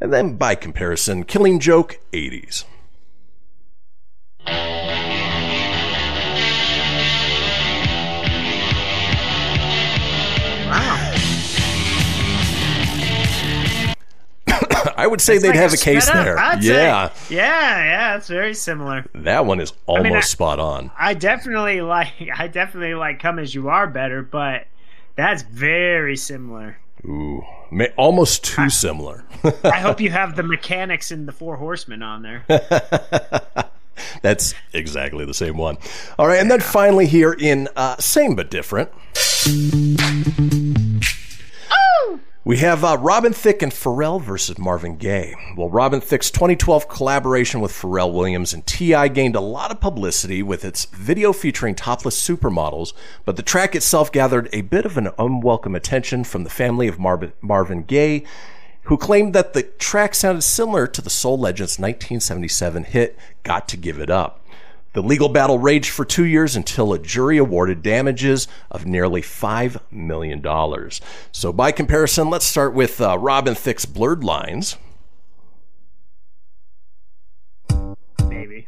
And then, by comparison, Killing Joke 80s. *coughs* I would say It's they'd like have a case up, there. I'd say. yeah, Yeah, yeah, it's very similar. that one is almost mean, I- spot on. I definitely *laughs* like I definitely like Come As You Are better, but that's very similar. Ooh, ma- almost too similar. *laughs* I hope you have the mechanics in the Four Horsemen on there. *laughs* That's exactly the same one. All right, and then finally here in uh, same but different. We have uh, Robin Thicke and Pharrell versus Marvin Gaye. Well, Robin Thicke's 2012 collaboration with Pharrell Williams and T.I. gained a lot of publicity with its video featuring topless supermodels, but the track itself gathered a bit of an unwelcome attention from the family of Marvin, Marvin Gaye, who claimed that the track sounded similar to the Soul Legends 1977 hit Got to Give It Up. The legal battle raged for two years until a jury awarded damages of nearly $5 million. So, by comparison, let's start with uh, Robin Thicke's Blurred Lines. Maybe.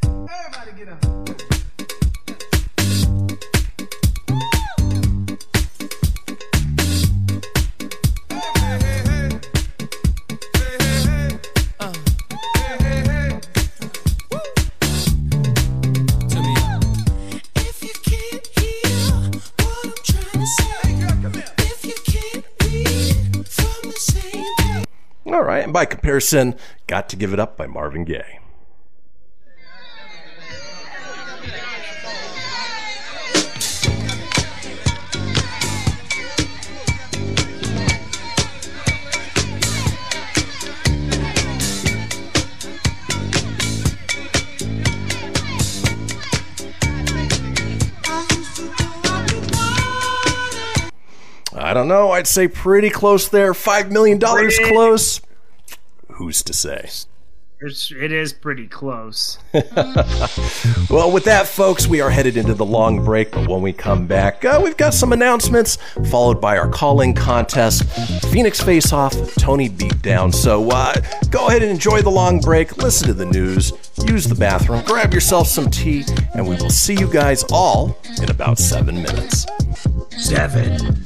All right, and by comparison, Got to Give It Up by Marvin Gaye. I don't know. I'd say pretty close there. $5 million Pretty. close. Who's to say? It's, it is pretty close. *laughs* Well, with that, folks, we are headed into the long break. But when we come back, uh, we've got some announcements, followed by our calling contest, Fenix Face Off, Tony Beatdown. So uh, go ahead and enjoy the long break, listen to the news, use the bathroom, grab yourself some tea, and we will see you guys all in about seven minutes. Seven.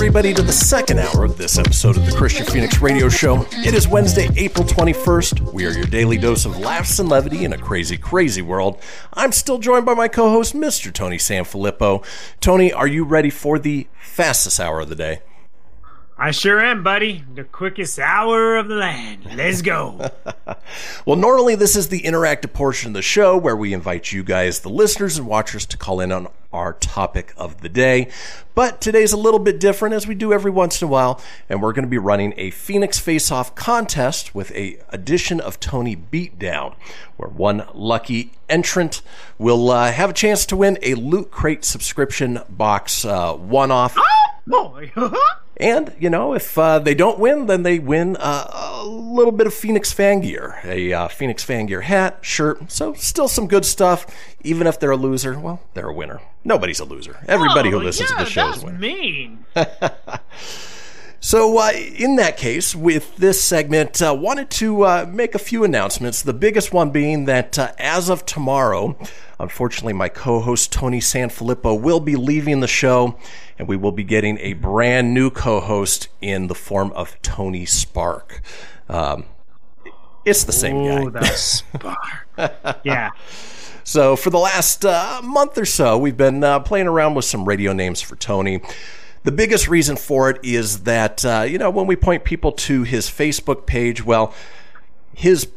Everybody, to the second hour of this episode of the Kristian Fenix Radio Show. It is Wednesday, April 21st. We are your daily dose of laughs and levity in a crazy, crazy world. I'm still joined by my co host, Mr. Tony Sanfilippo. Tony, are you ready for the fastest hour of the day? I sure am, buddy. The quickest hour of the land. Let's go. *laughs* Well, normally this is the interactive portion of the show where we invite you guys, the listeners and watchers, to call in on our topic of the day. But today's a little bit different as we do every once in a while, and we're going to be running a Fenix Face Off contest with a edition of Tony Beatdown, where one lucky entrant will uh, have a chance to win a Loot Crate subscription box uh, one *laughs* And, you know, if uh, they don't win, then they win uh, a little bit of Fenix fan gear. A uh, Fenix fan gear hat, shirt. So, still some good stuff. Even if they're a loser, well, they're a winner. Nobody's a loser. Everybody who Oh, listens yeah, to the show is a winner. mean. *laughs* So, uh, in that case, with this segment, uh, wanted to uh, make a few announcements. The biggest one being that uh, as of tomorrow, unfortunately, my co-host Tony Sanfilippo will be leaving the show, and we will be getting a brand new co-host in the form of Tony Spark. Um, it's the same guy. Oh, the *laughs* spark. yeah. So, for the last uh, month or so, we've been uh, playing around with some radio names for Tony. The biggest reason for it is that, uh, you know, when we point people to his Facebook page, well, his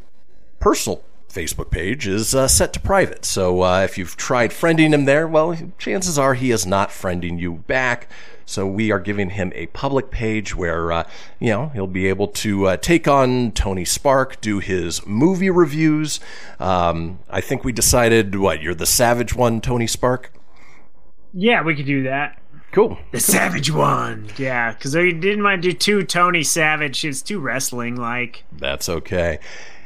personal Facebook page is uh, set to private. So uh, if you've tried friending him there, well, chances are he is not friending you back. So we are giving him a public page where, uh, you know, he'll be able to uh, take on Tony Spark, do his movie reviews. Um, I think we decided, what, you're the savage one, Tony Spark? Yeah, we could do that. Cool. The Savage one. Yeah, because I didn't want to do two Tony Savage. It's too wrestling like. That's okay.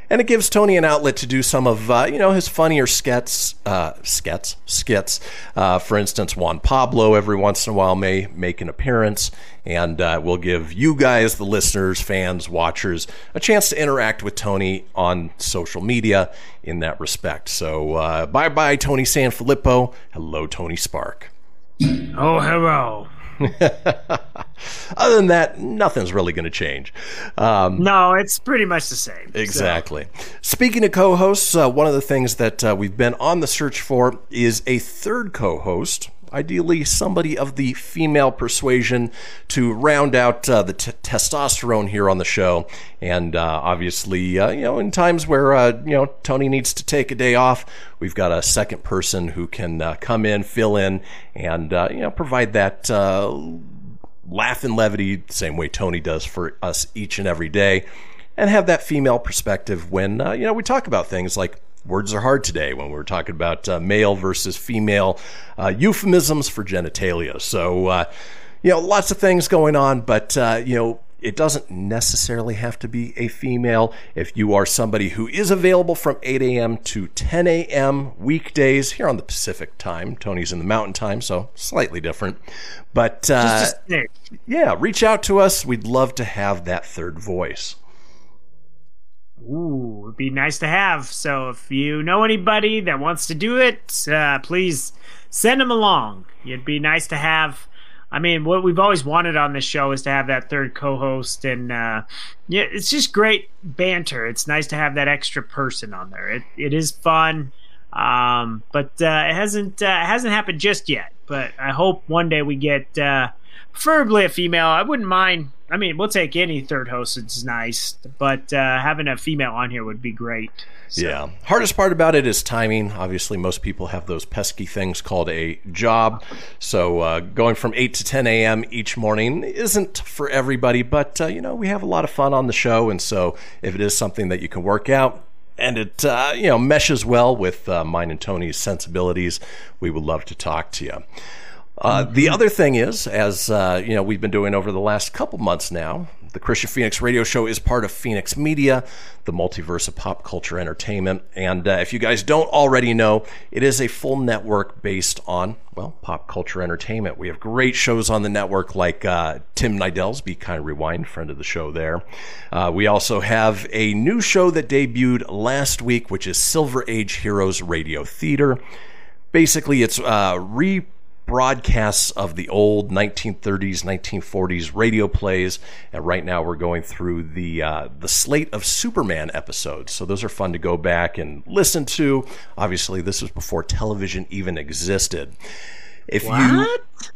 And it gives Tony an outlet to do some of, uh, you know, his funnier skits, uh, skits, skits. Uh, for instance, Juan Pablo every once in a while may make an appearance, and uh, we'll give you guys, the listeners, fans, watchers, a chance to interact with Tony on social media in that respect. So, uh, bye bye, Tony Sanfilippo. Hello, Tony Spark. Oh, hello. *laughs* Other than that, nothing's really going to change. Um, No, it's pretty much the same. so. Exactly. Speaking of co hosts, uh, one of the things that uh, we've been on the search for is a third co host. Ideally, somebody of the female persuasion to round out uh, the t- testosterone here on the show. And uh, obviously, uh, you know, in times where, uh, you know, Tony needs to take a day off, we've got a second person who can uh, come in, fill in, and, uh, you know, provide that laugh and levity same way Tony does for us each and every day, and have that female perspective when you know we talk about things like words are hard today when we're talking about uh, male versus female uh, euphemisms for genitalia. So uh, you know lots of things going on, but uh, you know. It doesn't necessarily have to be a female. If you are somebody who is available from 8 a.m. to 10 a.m. weekdays here on the Pacific time, Tony's in the Mountain time, so slightly different. But uh, Just a snake. yeah, reach out to us. We'd love to have that third voice. Ooh, it'd be nice to have. So if you know anybody that wants to do it, uh, please send them along. It'd be nice to have. I mean, what we've always wanted on this show is to have that third co-host, and uh, yeah, it's just great banter. It's nice to have that extra person on there. It it is fun, um, but uh, it hasn't uh, it hasn't happened just yet. But I hope one day we get uh, preferably a female. I wouldn't mind. I mean, we'll take any third host. It's nice, but uh, having a female on here would be great. Yeah. Hardest part about it is timing. Obviously, most people have those pesky things called a job. So uh, going from 8 to 10 a.m. each morning isn't for everybody, but, uh, you know, we have a lot of fun on the show. And so if it is something that you can work out, and it uh, you know meshes well with uh, mine and Tony's sensibilities, we would love to talk to you. Uh, The other thing is, as uh, you know, we've been doing over the last couple months now, the Kristian Fenix Radio Show is part of Fenix Media, the multiverse of pop culture entertainment. And uh, if you guys don't already know, it is a full network based on well, pop culture entertainment. We have great shows on the network like uh, Tim Nidell's Be Kind Rewind, friend of the show there. Uh, we also have a new show that debuted last week, which is Silver Age Heroes Radio Theater. Basically, it's re broadcasts of the old 1930s, 1940s radio plays, and right now we're going through the uh, the slate of Superman episodes. So those are fun to go back and listen to. Obviously, this was before television even existed. If you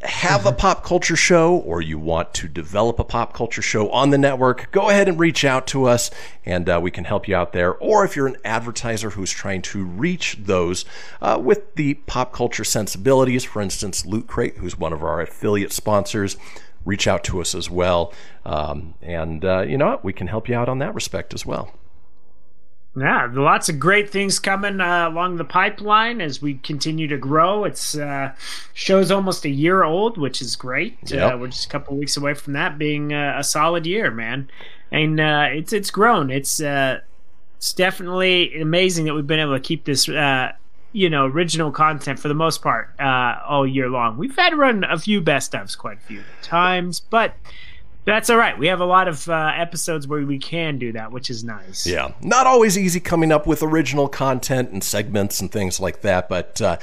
have a pop culture show or you want to develop a pop culture show on the network, go ahead and reach out to us and uh, we can help you out there. Or if you're an advertiser who's trying to reach those uh, with the pop culture sensibilities, for instance, Loot Crate, who's one of our affiliate sponsors, reach out to us as well. Um, and uh, you know what? We can help you out on that respect as well. Yeah, lots of great things coming uh, along the pipeline as we continue to grow. It's uh, show's almost a year old, which is great. Yep. Uh, we're just a couple weeks away from that being uh, a solid year, man. And uh, it's it's grown. It's uh, it's definitely amazing that we've been able to keep this. Uh, you know, original content for the most part uh, all year long. We've had to run a few best ofs quite a few times, but that's all right. We have a lot of uh, episodes where we can do that, which is nice. Yeah, not always easy coming up with original content and segments and things like that, but uh,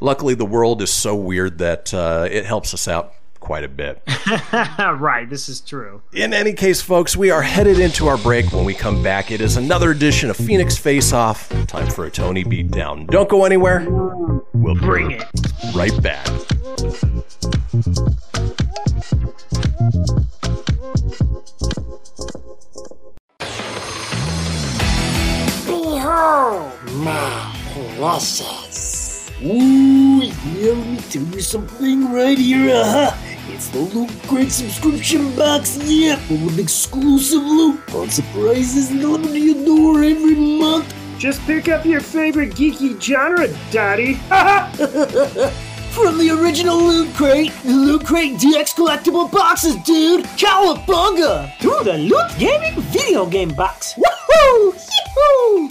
luckily the world is so weird that uh, it helps us out quite a bit. *laughs* right, this is true. In any case, folks, we are headed into our break. When we come back, it is another edition of Fenix Face Off. Time for a Tony beatdown. Don't go anywhere. We'll bring it right back. Behold my precious. Ooh, yeah, let me tell you something right here. Uh-huh. It's the Loot Crate subscription box, yeah, full of exclusive loot, fun surprises delivered to your door every month. Just pick up your favorite geeky genre, Daddy. *laughs* From the original Loot Crate, the Loot Crate DX collectible boxes, dude! Cowabunga! To the Loot Gaming video game box. Woohoo! Yee-hoo!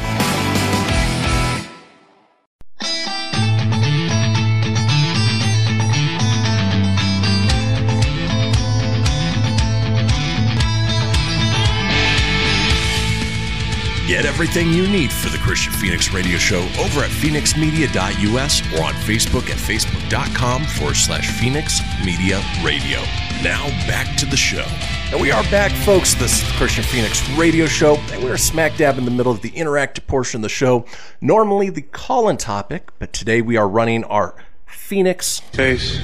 Everything you need for the Kristian Fenix Radio Show over at fenixmedia.us or on Facebook at facebook.com forward slash Fenix Media Radio. Now back to the show. And we are back, folks. This is the Kristian Fenix Radio Show, and we're smack dab in the middle of the interactive portion of the show. Normally the call in topic, but today we are running our Fenix Face.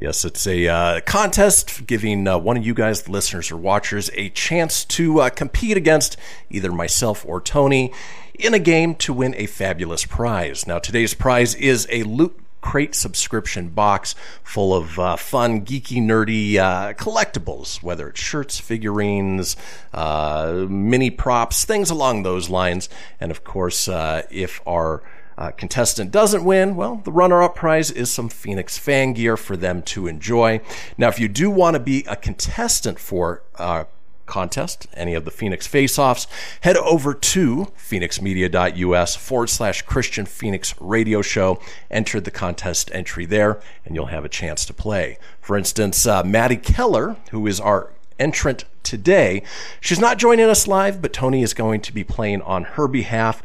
Yes, it's a uh, contest giving uh, one of you guys, the listeners or watchers, a chance to uh, compete against either myself or Tony in a game to win a fabulous prize. Now, today's prize is a Loot Crate subscription box full of uh, fun, geeky, nerdy uh, collectibles, whether it's shirts, figurines, uh, mini props, things along those lines. And of course, uh, if our uh, contestant doesn't win, well, the runner up prize is some Fenix fan gear for them to enjoy. Now, if you do want to be a contestant for uh, contest, any of the Fenix face offs, head over to fenixmedia.us forward slash Kristian Fenix Radio Show. Enter the contest entry there, and you'll have a chance to play. For instance, uh, Maddie Keller, who is our entrant today, she's not joining us live, but Tony is going to be playing on her behalf.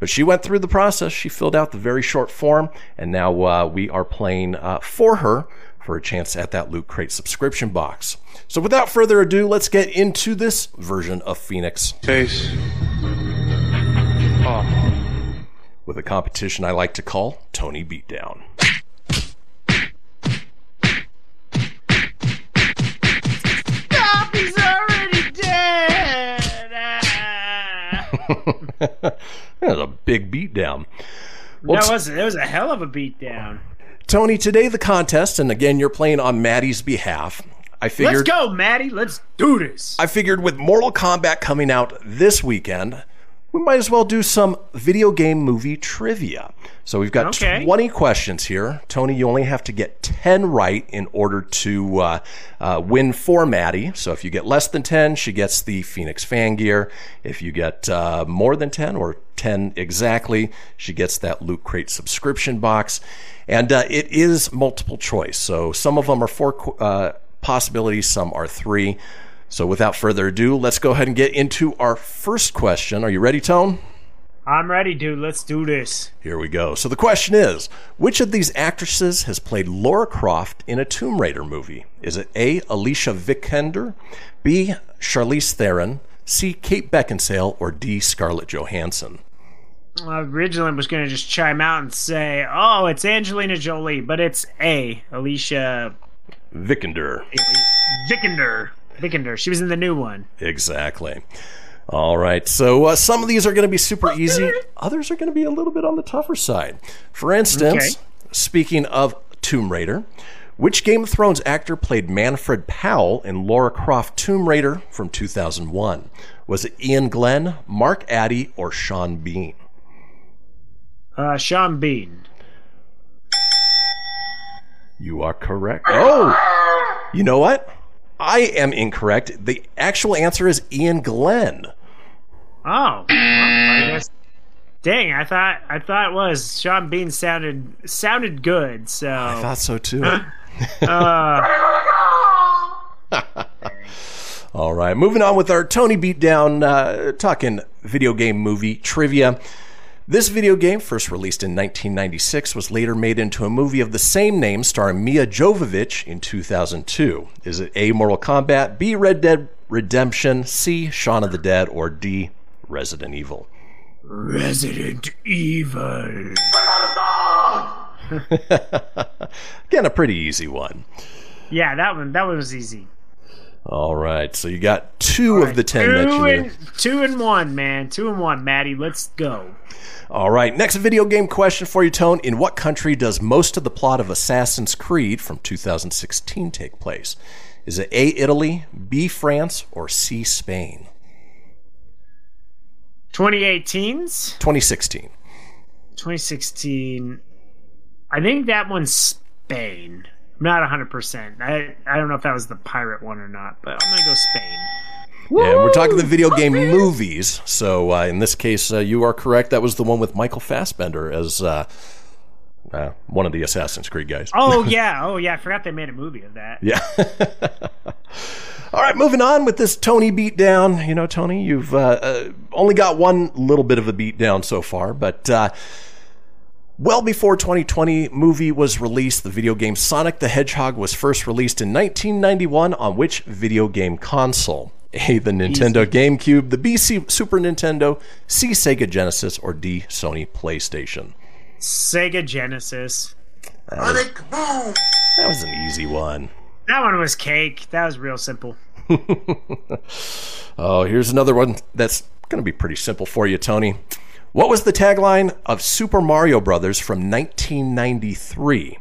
But she went through the process. She filled out the very short form, and now uh, we are playing uh, for her for a chance at that Loot Crate subscription box. So without further ado, let's get into this version of Fenix. Face off. Ah. With a competition I like to call Tony Beatdown. Stop, he's already dead! Ah. *laughs* that was a big beatdown. Well, that was that was a hell of a beatdown. Tony, today the contest, and again, you're playing on Maddie's behalf. I figured. Let's go, Maddie. Let's do this. I figured with Mortal Kombat coming out this weekend, we might as well do some video game movie trivia. So we've got Okay. 20 questions here. Tony, you only have to get 10 right in order to uh, uh, win for Maddie. So if you get less than 10, she gets the Fenix fan gear. If you get uh, more than 10 or 10 exactly, she gets that Loot Crate subscription box. And uh, it is multiple choice. So some of them are four uh, possibilities, some are three. So without further ado, let's go ahead and get into our first question. Are you ready, Tone? I'm ready, dude. Let's do this. Here we go. So the question is Which of these actresses has played Laura Croft in a Tomb Raider movie? Is it A. Alicia Vikander, B. Charlize Theron, C. Kate Beckinsale, or D. Scarlett Johansson? I originally was going to just chime out and say, "Oh, it's Angelina Jolie," but it's A. Alicia Vikander. Vikander. Vikander. She was in the new one. Exactly. All right. So uh, some of these are going to be super easy. Others are going to be a little bit on the tougher side. For instance, Okay. speaking of Tomb Raider, which Game of Thrones actor played Manfred Powell in Laura Croft Tomb Raider from 2001? Was it Iain Glen, Mark Addy, or Sean Bean? Uh, Sean Bean. You are correct. Oh, you know what? I am incorrect. The actual answer is Iain Glen. Oh, well, I guess. Dang, I thought I thought it was Sean Bean sounded sounded good. So I thought so too. *laughs* uh, *laughs* All right, moving on with our Tony beatdown, uh, talking video game movie trivia. This video game, first released in 1996, was later made into a movie of the same name starring Mia Jovovich in 2002. Is it A. Mortal Kombat, B. Red Dead Redemption, C. Shaun of the Dead, or D. Resident Evil? Resident Evil. *laughs* Again, a pretty easy one. Yeah, that one that one was easy. All right, so you got two of the ten that Two you and two and one, man. Two and one, Maddie. Let's go. All right, next video game question for you, Tone. In what country does most of the plot of Assassin's Creed from 2016 take place? Is it A, Italy, B, France, or C, Spain? 2018's 2016. 2016. I think that one's Spain. I'm not 100%. I, I don't know if that was the pirate one or not, but I'm going to go Spain. Yeah, we're talking the video game movies. So uh, in this case, uh, you are correct. That was the one with Michael Fassbender as uh, uh, one of the Assassin's Creed guys. Oh, *laughs* yeah. Oh, yeah. I forgot they made a movie of that. Yeah. *laughs* All right, moving on with this Tony beatdown. You know, Tony, you've uh, uh, only got one little bit of a beatdown so far, but uh, well before 2020 movie was released, the video game Sonic the Hedgehog was first released in 1991 on which video game console? A, the Nintendo GameCube, the B, C, Super Nintendo, C, Sega Genesis, or D, Sony PlayStation. Sega Genesis. That was, that was an easy one. That one was cake. That was real simple. *laughs* Oh, here's another one that's going to be pretty simple for you, Tony. What was the tagline of Super Mario Brothers from 1993?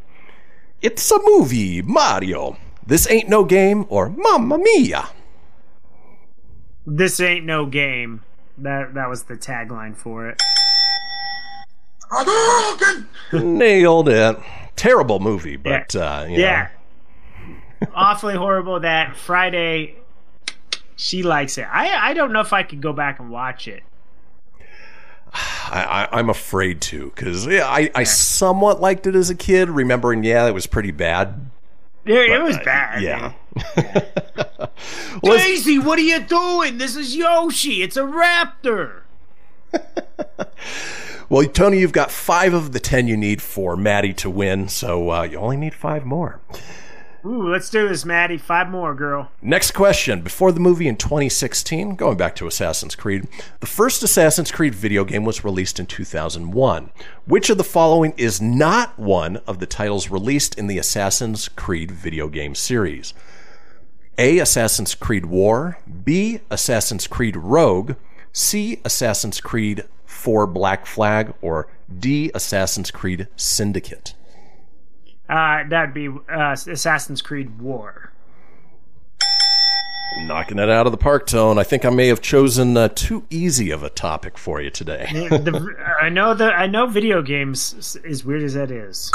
It's a movie, Mario. This ain't no game, or Mamma Mia. This ain't no game. That that was the tagline for it. *laughs* Nailed it. Terrible movie, but uh, you know. Yeah. *laughs* Awfully horrible that Friday she likes it. I I don't know if I could go back and watch it. *sighs* I, I, I'm afraid to because yeah, I, I somewhat liked it as a kid, remembering yeah, it was pretty bad. It, it was bad. yeah. *laughs* Daisy, what are you doing? This is Yoshi. It's a raptor. *laughs* Well, Tony, you've got five of the ten you need for Maddie to win, so uh, you only need five more. Ooh, let's do this, Maddie. Five more, girl. Next question. Before the movie in 2016, going back to Assassin's Creed, the first Assassin's Creed video game was released in 2001. Which of the following is not one of the titles released in the Assassin's Creed video game series? A. Assassin's Creed War, B. Assassin's Creed Rogue, C. Assassin's Creed 4 Black Flag, or D. Assassin's Creed Syndicate? Uh, that'd be uh, Assassin's Creed War. Knocking it out of the park, Tone. I think I may have chosen uh, too easy of a topic for you today. The- I know that I know video games, as weird as that is.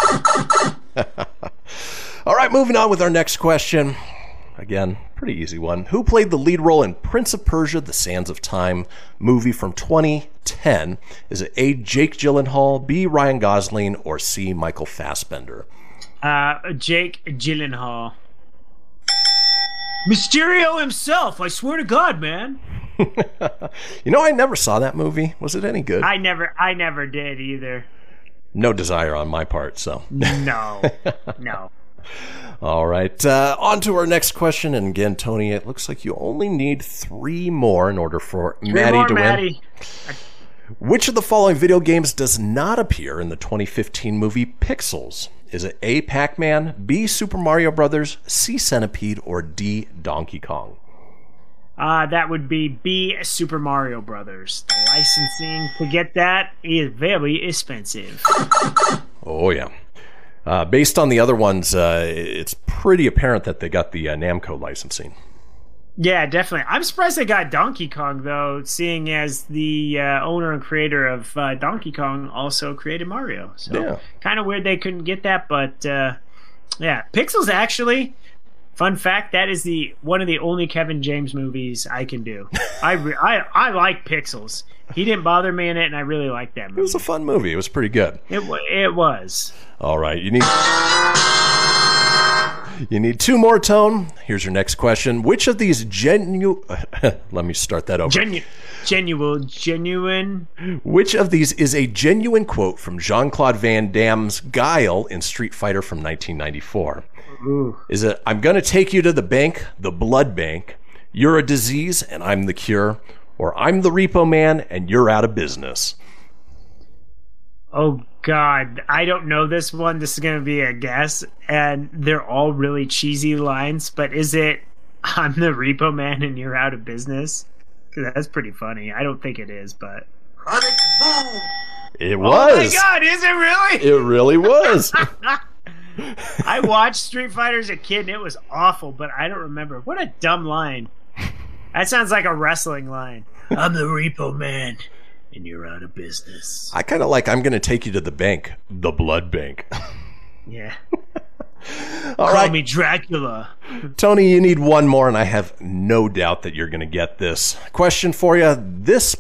*laughs* All right, moving on with our next question. Again, pretty easy one. Who played the lead role in Prince of Persia: The Sands of Time movie from 2010? Is it A. Jake Gyllenhaal, B. Ryan Gosling, or C. Michael Fassbender? Uh, Jake Gyllenhaal. Mysterio himself. I swear to God, man. *laughs* You know, I never saw that movie. Was it any good? I never, I never did either. No desire on my part. So, No, *laughs* no. all right. Uh, on to our next question. And again, Tony, it looks like you only need three more in order for Three Maddie more, to win. Maddie. Which of the following video games does not appear in the 2015 movie Pixels? Is it A. Pac Man, B. Super Mario Brothers, C. Centipede, or D. Donkey Kong? Uh, that would be B. Super Mario Brothers. The licensing to get that is very expensive. Oh, yeah. Uh, based on the other ones, uh, it's pretty apparent that they got the uh, Namco licensing. Yeah, definitely. I'm surprised they got Donkey Kong though, seeing as the uh, owner and creator of uh, Donkey Kong also created Mario. So Yeah. kind of weird they couldn't get that, but uh, yeah, Pixels actually. Fun fact: that is the one of the only Kevin James movies I can do. *laughs* I re- I I like Pixels. He didn't bother me in it, and I really liked that movie. It was a fun movie. It was pretty good. It wa- it was. All right, you need you need two more. Tone. Here's your next question. Which of these genuine. *laughs* Let me start that over. Genu- genuine, genuine. Which of these is a genuine quote from Jean Claude Van Damme's Guile in Street Fighter from 1994? Is it, I'm going to take you to the bank, the blood bank. You're a disease and I'm the cure. Or I'm the repo man and you're out of business. Oh God, I don't know this one. This is gonna be a guess, and they're all really cheesy lines. But is it *laughs* "I'm the repo man and you're out of business? that's pretty funny. I don't think it is, but It was. oh my God, is it really? It really was. *laughs* *laughs* I watched Street Fighter as a kid, and it was awful. But I don't remember. What a dumb line. That sounds like a wrestling line. I'm the repo man, and you're out of business. I kind of like I'm going to take you to the bank, the blood bank. Yeah. *laughs* All Call right. me Dracula. Tony, you need one more, and I have no doubt that you're going to get this. Question for you. This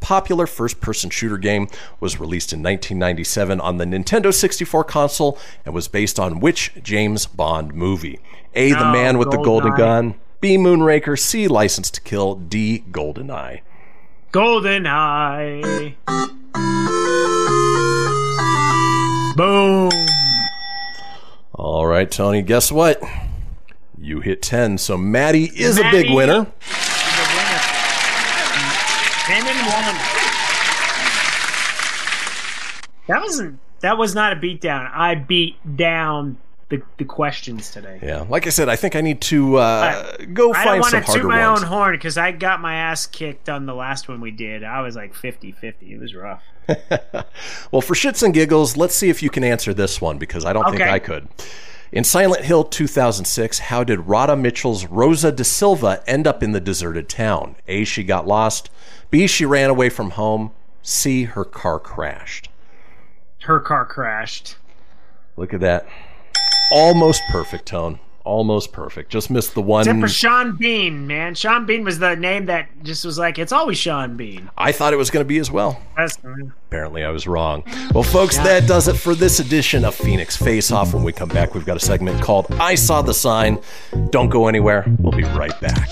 popular first person shooter game was released in 1997 on the Nintendo 64 console and was based on which James Bond movie? A. The Oh, Man with the Golden GoldenEye. Gun. B. Moonraker. C. License to Kill. D. Goldeneye. Golden Eye. Boom. All right, Tony, guess what? You hit 10, so Maddie is a big Maddie. winner. Ten and one. That wasn't. That was not a beatdown. I beat down the the questions today. Yeah, like I said, I think I need to uh, go I don't find want to toot my ones. own horn because I got my ass kicked on the last one we did. I was like 50-50. It was rough. *laughs* Well, for shits and giggles, let's see if you can answer this one because I don't think I could. In Silent Hill 2006, how did Radha Mitchell's Rosa de Silva end up in the deserted town? A. She got lost. B. She ran away from home. C. Her car crashed. Her car crashed. Look at that. Almost perfect, Tone. Almost perfect. Just missed the one. Except for Sean Bean, man. Sean Bean was the name that just was like, it's always Sean Bean. I thought it was going to be as well. That's, Apparently, I was wrong. Well, folks, that does it for this edition of Fenix Face Off. When we come back, we've got a segment called I Saw the Sign. Don't go anywhere. We'll be right back.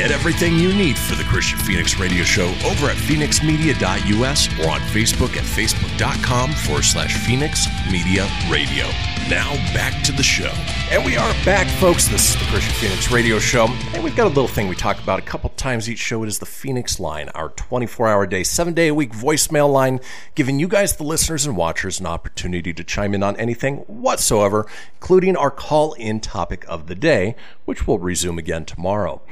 Get everything you need for the Kristian Fenix Radio Show over at fenixmedia.us or on Facebook at facebook.com forward slash Fenix Media Radio. Now back to the show. And we are back, folks. This is the Kristian Fenix Radio Show. And we've got a little thing we talk about a couple times each show. It is the Fenix Line, our 24 hour day, seven day a week voicemail line, giving you guys, the listeners and watchers, an opportunity to chime in on anything whatsoever, including our call in topic of the day, which will resume again tomorrow.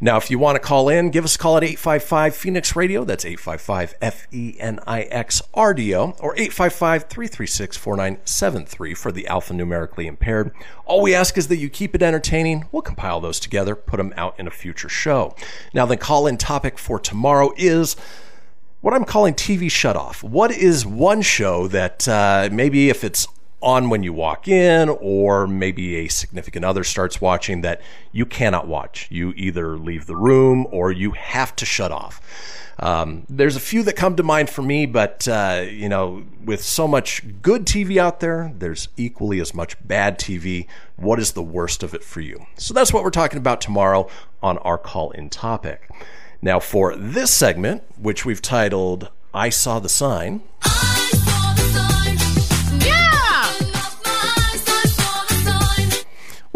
Now, if you want to call in, give us call at 855 Fenix Radio. That's 855 F E N I X R D O or 855 336 4973 for the alphanumerically impaired. All we ask is that you keep it entertaining. We'll compile those together, put them out in a future show. Now, the call in topic for tomorrow is what I'm calling TV shutoff. What is one show that uh, maybe if it's on when you walk in, or maybe a significant other starts watching that you cannot watch. You either leave the room or you have to shut off. Um, there's a few that come to mind for me, but uh, you know, with so much good TV out there, there's equally as much bad TV. What is the worst of it for you? So that's what we're talking about tomorrow on our call in topic. Now, for this segment, which we've titled I Saw the Sign.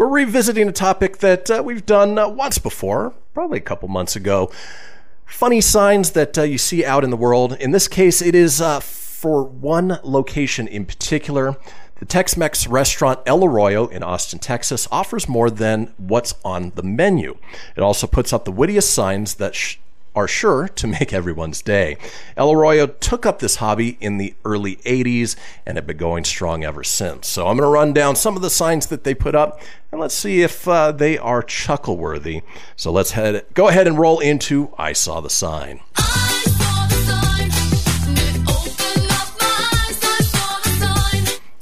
We're revisiting a topic that uh, we've done uh, once before, probably a couple months ago. Funny signs that uh, you see out in the world. In this case, it is uh, for one location in particular. The Tex Mex restaurant El Arroyo in Austin, Texas offers more than what's on the menu. It also puts up the wittiest signs that sh- are sure to make everyone's day. El Arroyo took up this hobby in the early 80s and have been going strong ever since. So I'm going to run down some of the signs that they put up and let's see if uh, they are chuckle worthy. So let's head go ahead and roll into I Saw the Sign.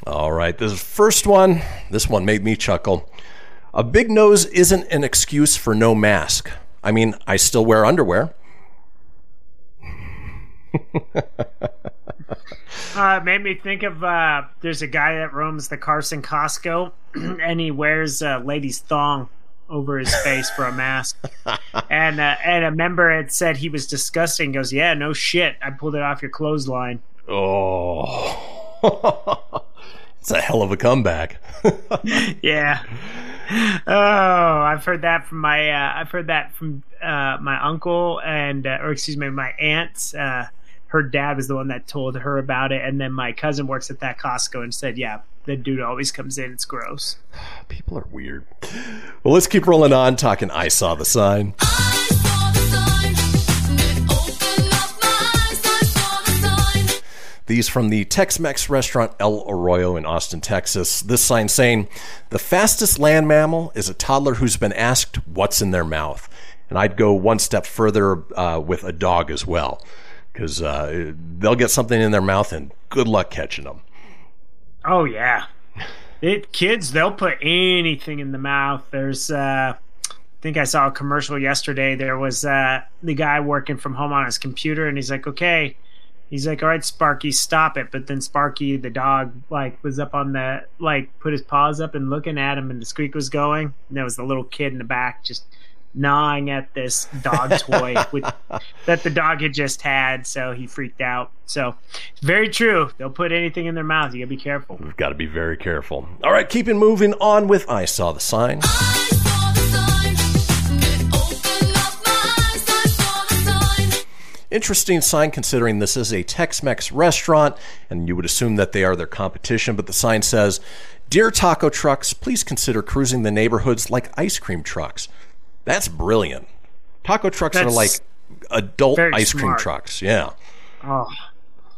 All right, this first one, this one made me chuckle. A big nose isn't an excuse for no mask. I mean, I still wear underwear. *laughs* uh, it made me think of uh, there's a guy that roams the Carson Costco, *clears throat* and he wears a lady's thong over his face for a mask. *laughs* and uh, and a member had said he was disgusting. Goes, yeah, no shit. I pulled it off your clothesline. Oh, *laughs* it's a hell of a comeback. yeah. Oh, I've heard that from my. Uh, I've heard that from uh, my uncle and, uh, or excuse me, my aunt. Her dad was the one that told her about it, and then my cousin works at that Costco and said, "Yeah, the dude always comes in. It's gross." *sighs* People are weird. Well, let's keep rolling on talking. I saw the sign. These from the Tex Mex restaurant El Arroyo in Austin, Texas. This sign saying, The fastest land mammal is a toddler who's been asked what's in their mouth. And I'd go one step further uh, with a dog as well, because uh, they'll get something in their mouth and good luck catching them. Oh, yeah. It, kids, they'll put anything in the mouth. There's, uh, I think I saw a commercial yesterday. There was uh, the guy working from home on his computer, and he's like, okay he's like, "All right, Sparky, stop it." But then Sparky, the dog, like was up on the like put his paws up and looking at him, and the squeak was going. And there was the little kid in the back just gnawing at this dog *laughs* toy with, that the dog had just had, so he freaked out. So, very true. They'll put anything in their mouth. You gotta be careful. We've got to be very careful. All right, keeping moving on with I saw the sign. Interesting sign considering this is a Tex Mex restaurant, and you would assume that they are their competition, but the sign says, Dear taco trucks, please consider cruising the neighborhoods like ice cream trucks. That's brilliant. Taco trucks That's are like adult very ice cream smart. trucks. Yeah. Oh,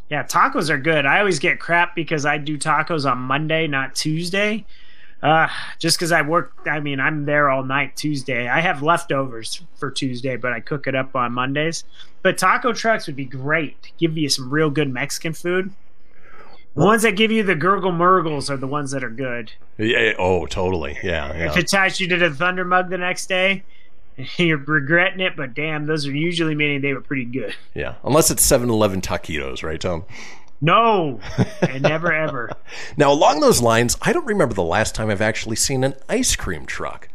yeah, tacos are good. I always get crap because I do tacos on Monday, not Tuesday. Uh, just because I work, I mean, I'm there all night Tuesday. I have leftovers for Tuesday, but I cook it up on Mondays. But taco trucks would be great. Give you some real good Mexican food. The ones that give you the gurgle murgles are the ones that are good. Yeah. Oh, totally. Yeah. If yeah. it ties you to the Thunder Mug the next day, *laughs* you're regretting it, but damn, those are usually meaning they were pretty good. Yeah. Unless it's 7 Eleven taquitos, right, Tom? No, and never ever. *laughs* Now, along those lines, I don't remember the last time I've actually seen an ice cream truck.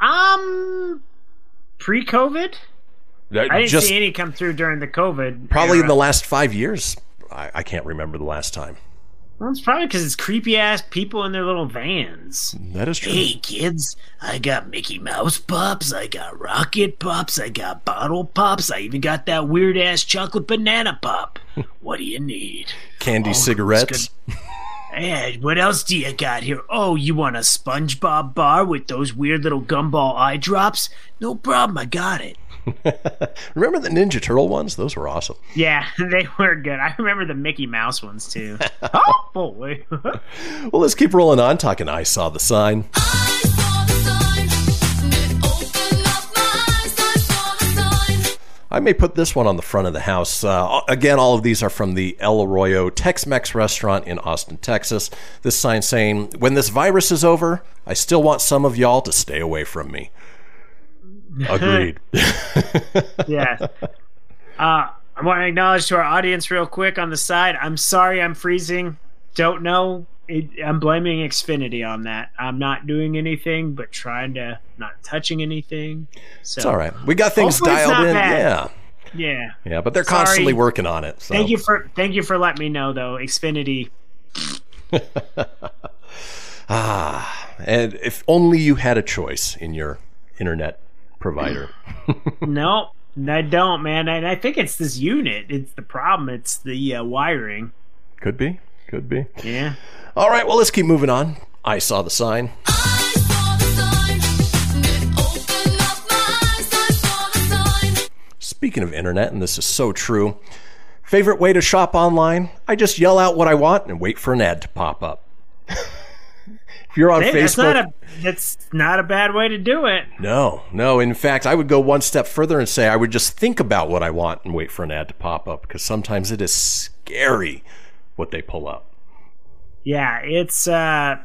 Um, pre-COVID? Uh, I didn't just see any come through during the COVID. probably in the last five years. I, I can't remember the last time. Well, it's probably because it's creepy ass people in their little vans. That is true. Hey kids, I got Mickey Mouse pops, I got rocket pops, I got bottle pops, I even got that weird ass chocolate banana pop. *laughs* what do you need? Candy Oh, cigarettes. Hey, what else do you got here? Oh, you want a SpongeBob bar with those weird little gumball eye drops? No problem, I got it. *laughs* Remember the Ninja Turtle ones? Those were awesome. Yeah, *laughs* they were good. I remember the Mickey Mouse ones too. *laughs* oh boy. Well, let's keep rolling on. Talking. I saw the sign. I saw the sign. I may put this one on the front of the house. Uh, again, all of these are from the El Arroyo Tex Mex restaurant in Austin, Texas. This sign saying, When this virus is over, I still want some of y'all to stay away from me. Agreed. *laughs* yes. Uh, I want to acknowledge to our audience real quick on the side. I'm sorry I'm freezing. Don't know. It, I'm blaming Xfinity on that. I'm not doing anything, but trying to not touching anything. So it's all right. We got things dialed in. bad. Yeah. Yeah. Yeah, but they're Sorry. constantly working on it. So. Thank you for thank you for letting me know though. Xfinity. *laughs* Ah, and if only you had a choice in your internet provider. *laughs* no, I don't, man. And I think it's this unit. It's the problem. It's the uh, wiring. Could be. Could be. Yeah. All right, well, let's keep moving on. I saw the sign. Saw the sign. Eyes, the sign. Speaking of internet, and this is so true, favorite way to shop online? I just yell out what I want and wait for an ad to pop up. *laughs* if you're on Hey, Facebook, That's not a that's not a bad way to do it. no, no. In fact, I would go one step further and say I would just think about what I want and wait for an ad to pop up because sometimes it is scary what they pull up. Yeah, it's uh,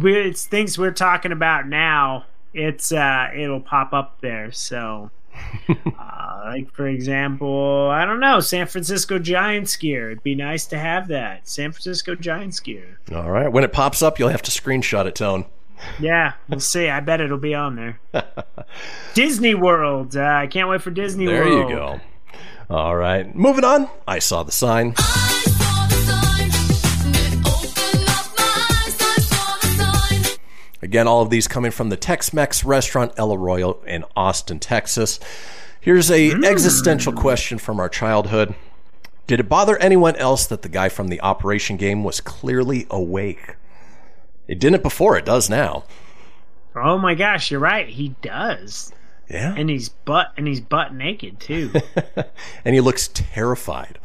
we it's things we're talking about now. It's uh, it'll pop up there. So, *laughs* uh, like for example, I don't know, San Francisco Giants gear. It'd be nice to have that San Francisco Giants gear. All right. When it pops up, you'll have to screenshot it, Tone. Yeah, we'll see. I bet it'll be on there. *laughs* Disney World. Uh, I can't wait for Disney There World. There you go. All right. Moving on. I saw the sign. Again, all of these coming from the Tex-Mex restaurant El Arroyo in Austin, Texas. Here's a hmm. existential question from our childhood. Did it bother anyone else that the guy from the Operation game was clearly awake? It didn't before, it does now. Oh my gosh, you're right. He does. Yeah. And he's butt and he's butt naked too. *laughs* And he looks terrified.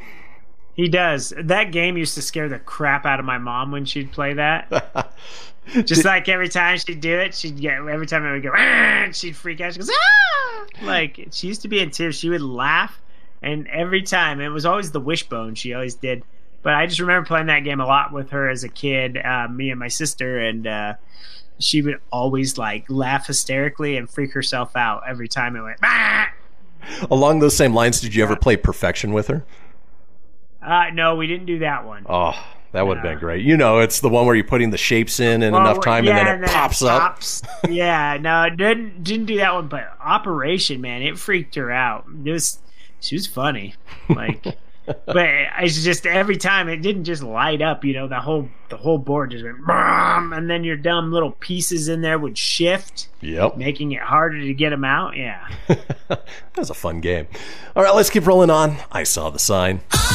He does. That game used to scare the crap out of my mom when she'd play that. *laughs* Just like every time she'd do it, she'd get every time it would go, "Ah!" she'd freak out. She goes, ah! Like she used to be in tears. She would laugh, and every time it was always the wishbone. She always did. But I just remember playing that game a lot with her as a kid, uh, me and my sister, and uh, she would always like laugh hysterically and freak herself out every time it went. "Ah!" Along those same lines, did you ever play Perfection with her? Uh, no, we didn't do that one. Oh, that would have been great. You know, it's the one where you're putting the shapes in in Well, enough time yeah, and then it pops up. pops. yeah, no, it didn't didn't do that one, but Operation Man, it freaked her out. This she was funny, like, *laughs* but it's just every time it didn't just light up. You know, the whole the whole board just went, "Brum," and then your dumb little pieces in there would shift, Yep. making it harder to get them out. Yeah. *laughs* That was a fun game. All right, let's keep rolling on. I saw the sign. Ah!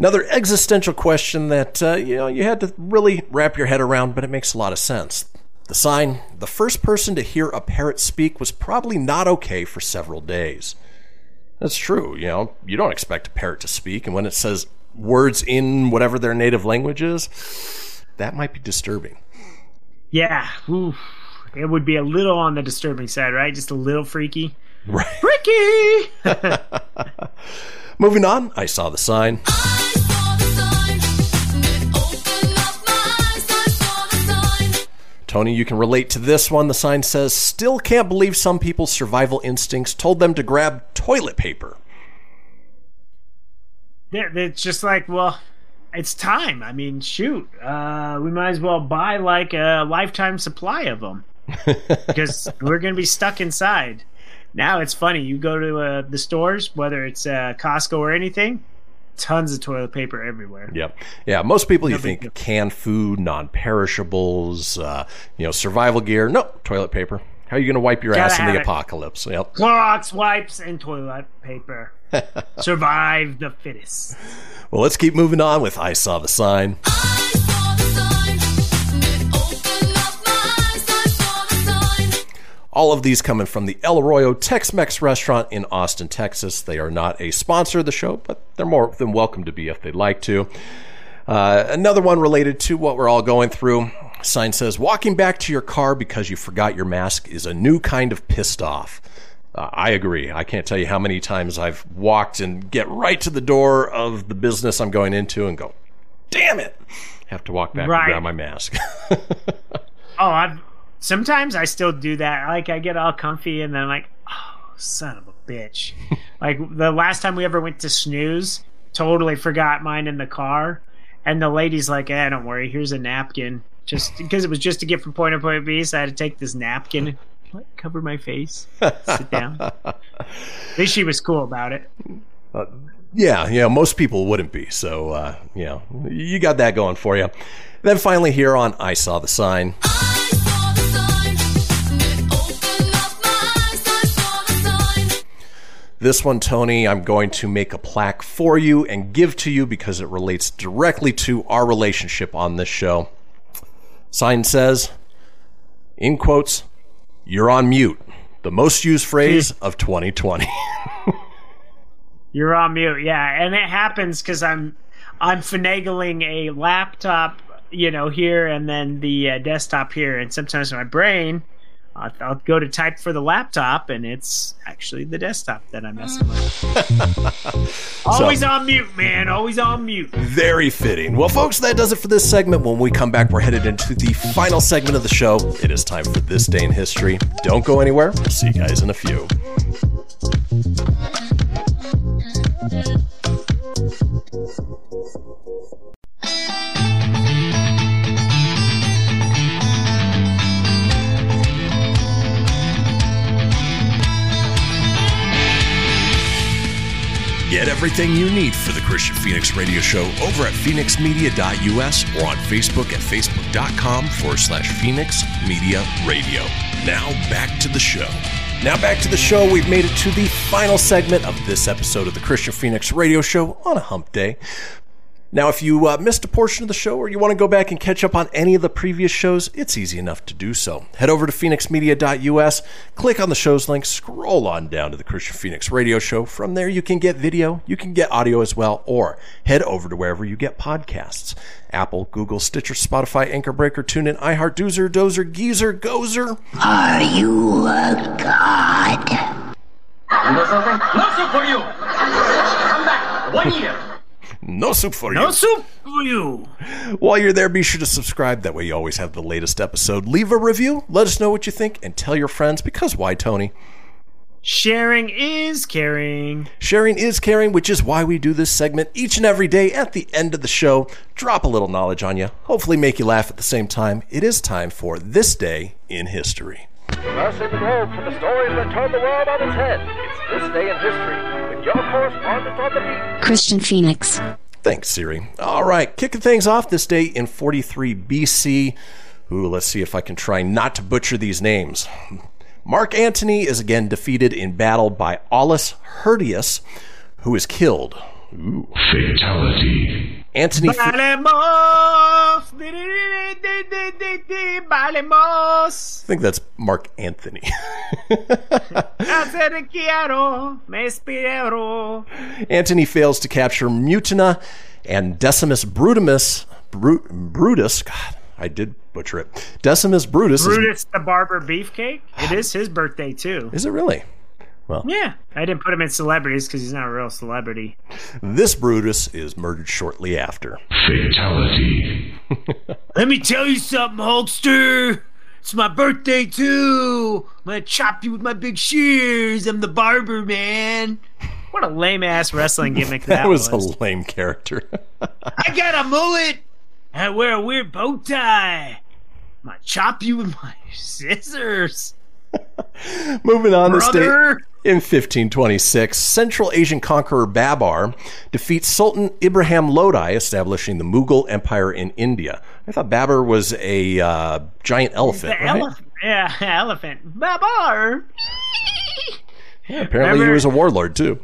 Another existential question that uh, you know you had to really wrap your head around, but it makes a lot of sense. The sign: the first person to hear a parrot speak was probably not okay for several days. That's true. You know, you don't expect a parrot to speak, and when it says words in whatever their native language is, that might be disturbing. Yeah. Oof. It would be a little on the disturbing side, right? Just a little freaky. Right. Freaky! *laughs* *laughs* Moving on, I saw the sign. Tony, you can relate to this one. The sign says, Still can't believe some people's survival instincts told them to grab toilet paper. Yeah, it's just like, well, it's time. I mean, shoot, uh, we might as well buy like a lifetime supply of them because *laughs* we're going to be stuck inside. Now it's funny. You go to uh, the stores, whether it's uh, Costco or anything, tons of toilet paper everywhere. Yep. Yeah. Most people you No big think canned food, non-perishables, uh, you know, survival gear. No, toilet paper. How are you going to wipe your Gotta ass in the it. apocalypse? Yep. Clorox wipes and toilet paper. *laughs* Survive the fittest. Well, let's keep moving on with I Saw the Sign. All of these coming from the El Arroyo Tex Mex restaurant in Austin, Texas. They are not a sponsor of the show, but they're more than welcome to be if they'd like to. Uh, another one related to what we're all going through. Sign says, Walking back to your car because you forgot your mask is a new kind of pissed off. Uh, I agree. I can't tell you how many times I've walked and get right to the door of the business I'm going into and go, damn it. Have to walk back Right. and grab my mask. *laughs* Oh, I've sometimes I still do that. Like I get all comfy and then I'm like, oh, son of a bitch. *laughs* like the last time we ever went to snooze, totally forgot mine in the car, and the lady's like, "Eh, don't worry. Here's a napkin." Just because it was just to get from point A to point B, so I had to take this napkin, *laughs* like, cover my face, sit down. *laughs* At least she was cool about it. Uh, yeah, yeah, most people wouldn't be. So, uh, you know, you got that going for you. Then finally, here on I Saw the Sign. This one, Tony, I'm going to make a plaque for you and give to you because it relates directly to our relationship on this show. Sign says, in quotes, you're on mute. The most used phrase of 2020. *laughs* You're on mute, yeah, and it happens because I'm I'm finagling a laptop, you know, here and then the uh, desktop here, and sometimes my brain, I'll, I'll go to type for the laptop, and it's actually the desktop that I'm messing with. *laughs* Always on mute, man. Always on mute. Very fitting. Well, folks, that does it for this segment. When we come back, we're headed into the final segment of the show. It is time for This Day in History. Don't go anywhere. We'll see you guys in a few. Get everything you need for the Kristian Fenix Radio Show over at fenixmedia.us or on Facebook at facebook.com forward slash Fenix Media Radio. Now back to the show. Now back to the show. We've made it to the final segment of this episode of the Kristian Fenix Radio Show on a hump day. Now, if you uh, missed a portion of the show or you want to go back and catch up on any of the previous shows, it's easy enough to do so. Head over to fenixmedia.us, click on the show's link, scroll on down to the Kristian Fenix Radio Show. From there, you can get video, you can get audio as well, or head over to wherever you get podcasts Apple, Google, Stitcher, Spotify, Anchor Breaker, TuneIn, iHeart, Doozer, Dozer, Geezer, Gozer. Are you a god? You know something? No soup for you! Come back! One year! No soup for No you. No soup for you. While you're there, be sure to subscribe. That way, you always have the latest episode. Leave a review. Let us know what you think and tell your friends because why, Tony? Sharing is caring. Sharing is caring, which is why we do this segment each and every day at the end of the show. Drop a little knowledge on you, hopefully, make you laugh at the same time. It is time for This Day in History. Crossing the globe for the stories that turn the world on its head. It's this day in history with your correspondent on the beat. Kristian Fenix. Thanks, Siri. All right, kicking things off this day in 43 BC. Ooh, let's see if I can try not to butcher these names. Mark Antony is again defeated in battle by Aulus Hirtius, who is killed. Ooh. Fatality. Antony. Balemos. Balemos. I think that's Mark Anthony. *laughs* Acerquiaro. Me espero. Antony fails to capture Mutina, and Decimus Brutimus, Bru- Brutus, God, I did butcher it. Decimus Brutus, is- Brutus the Barber Beefcake. It is his birthday too. is it really? Well, Yeah, I didn't put him in celebrities because he's not a real celebrity. this Brutus is murdered shortly after. Fatality. *laughs* Let me tell you something, Hulkster. It's my birthday too. I'm gonna chop you with my big shears. I'm the barber, man. What a lame ass wrestling gimmick that, *laughs* That was was. a lame character. I got a mullet. I wear a weird bow tie. I'm gonna chop you with my *laughs* scissors. Moving on this day. Brother. In 1526, Central Asian conqueror Babar defeats Sultan Ibrahim Lodi, establishing the Mughal Empire in India. I thought Babar was a uh, giant elephant. The right? elephant. Yeah, *laughs* elephant. Babar. Apparently, he was a warlord too.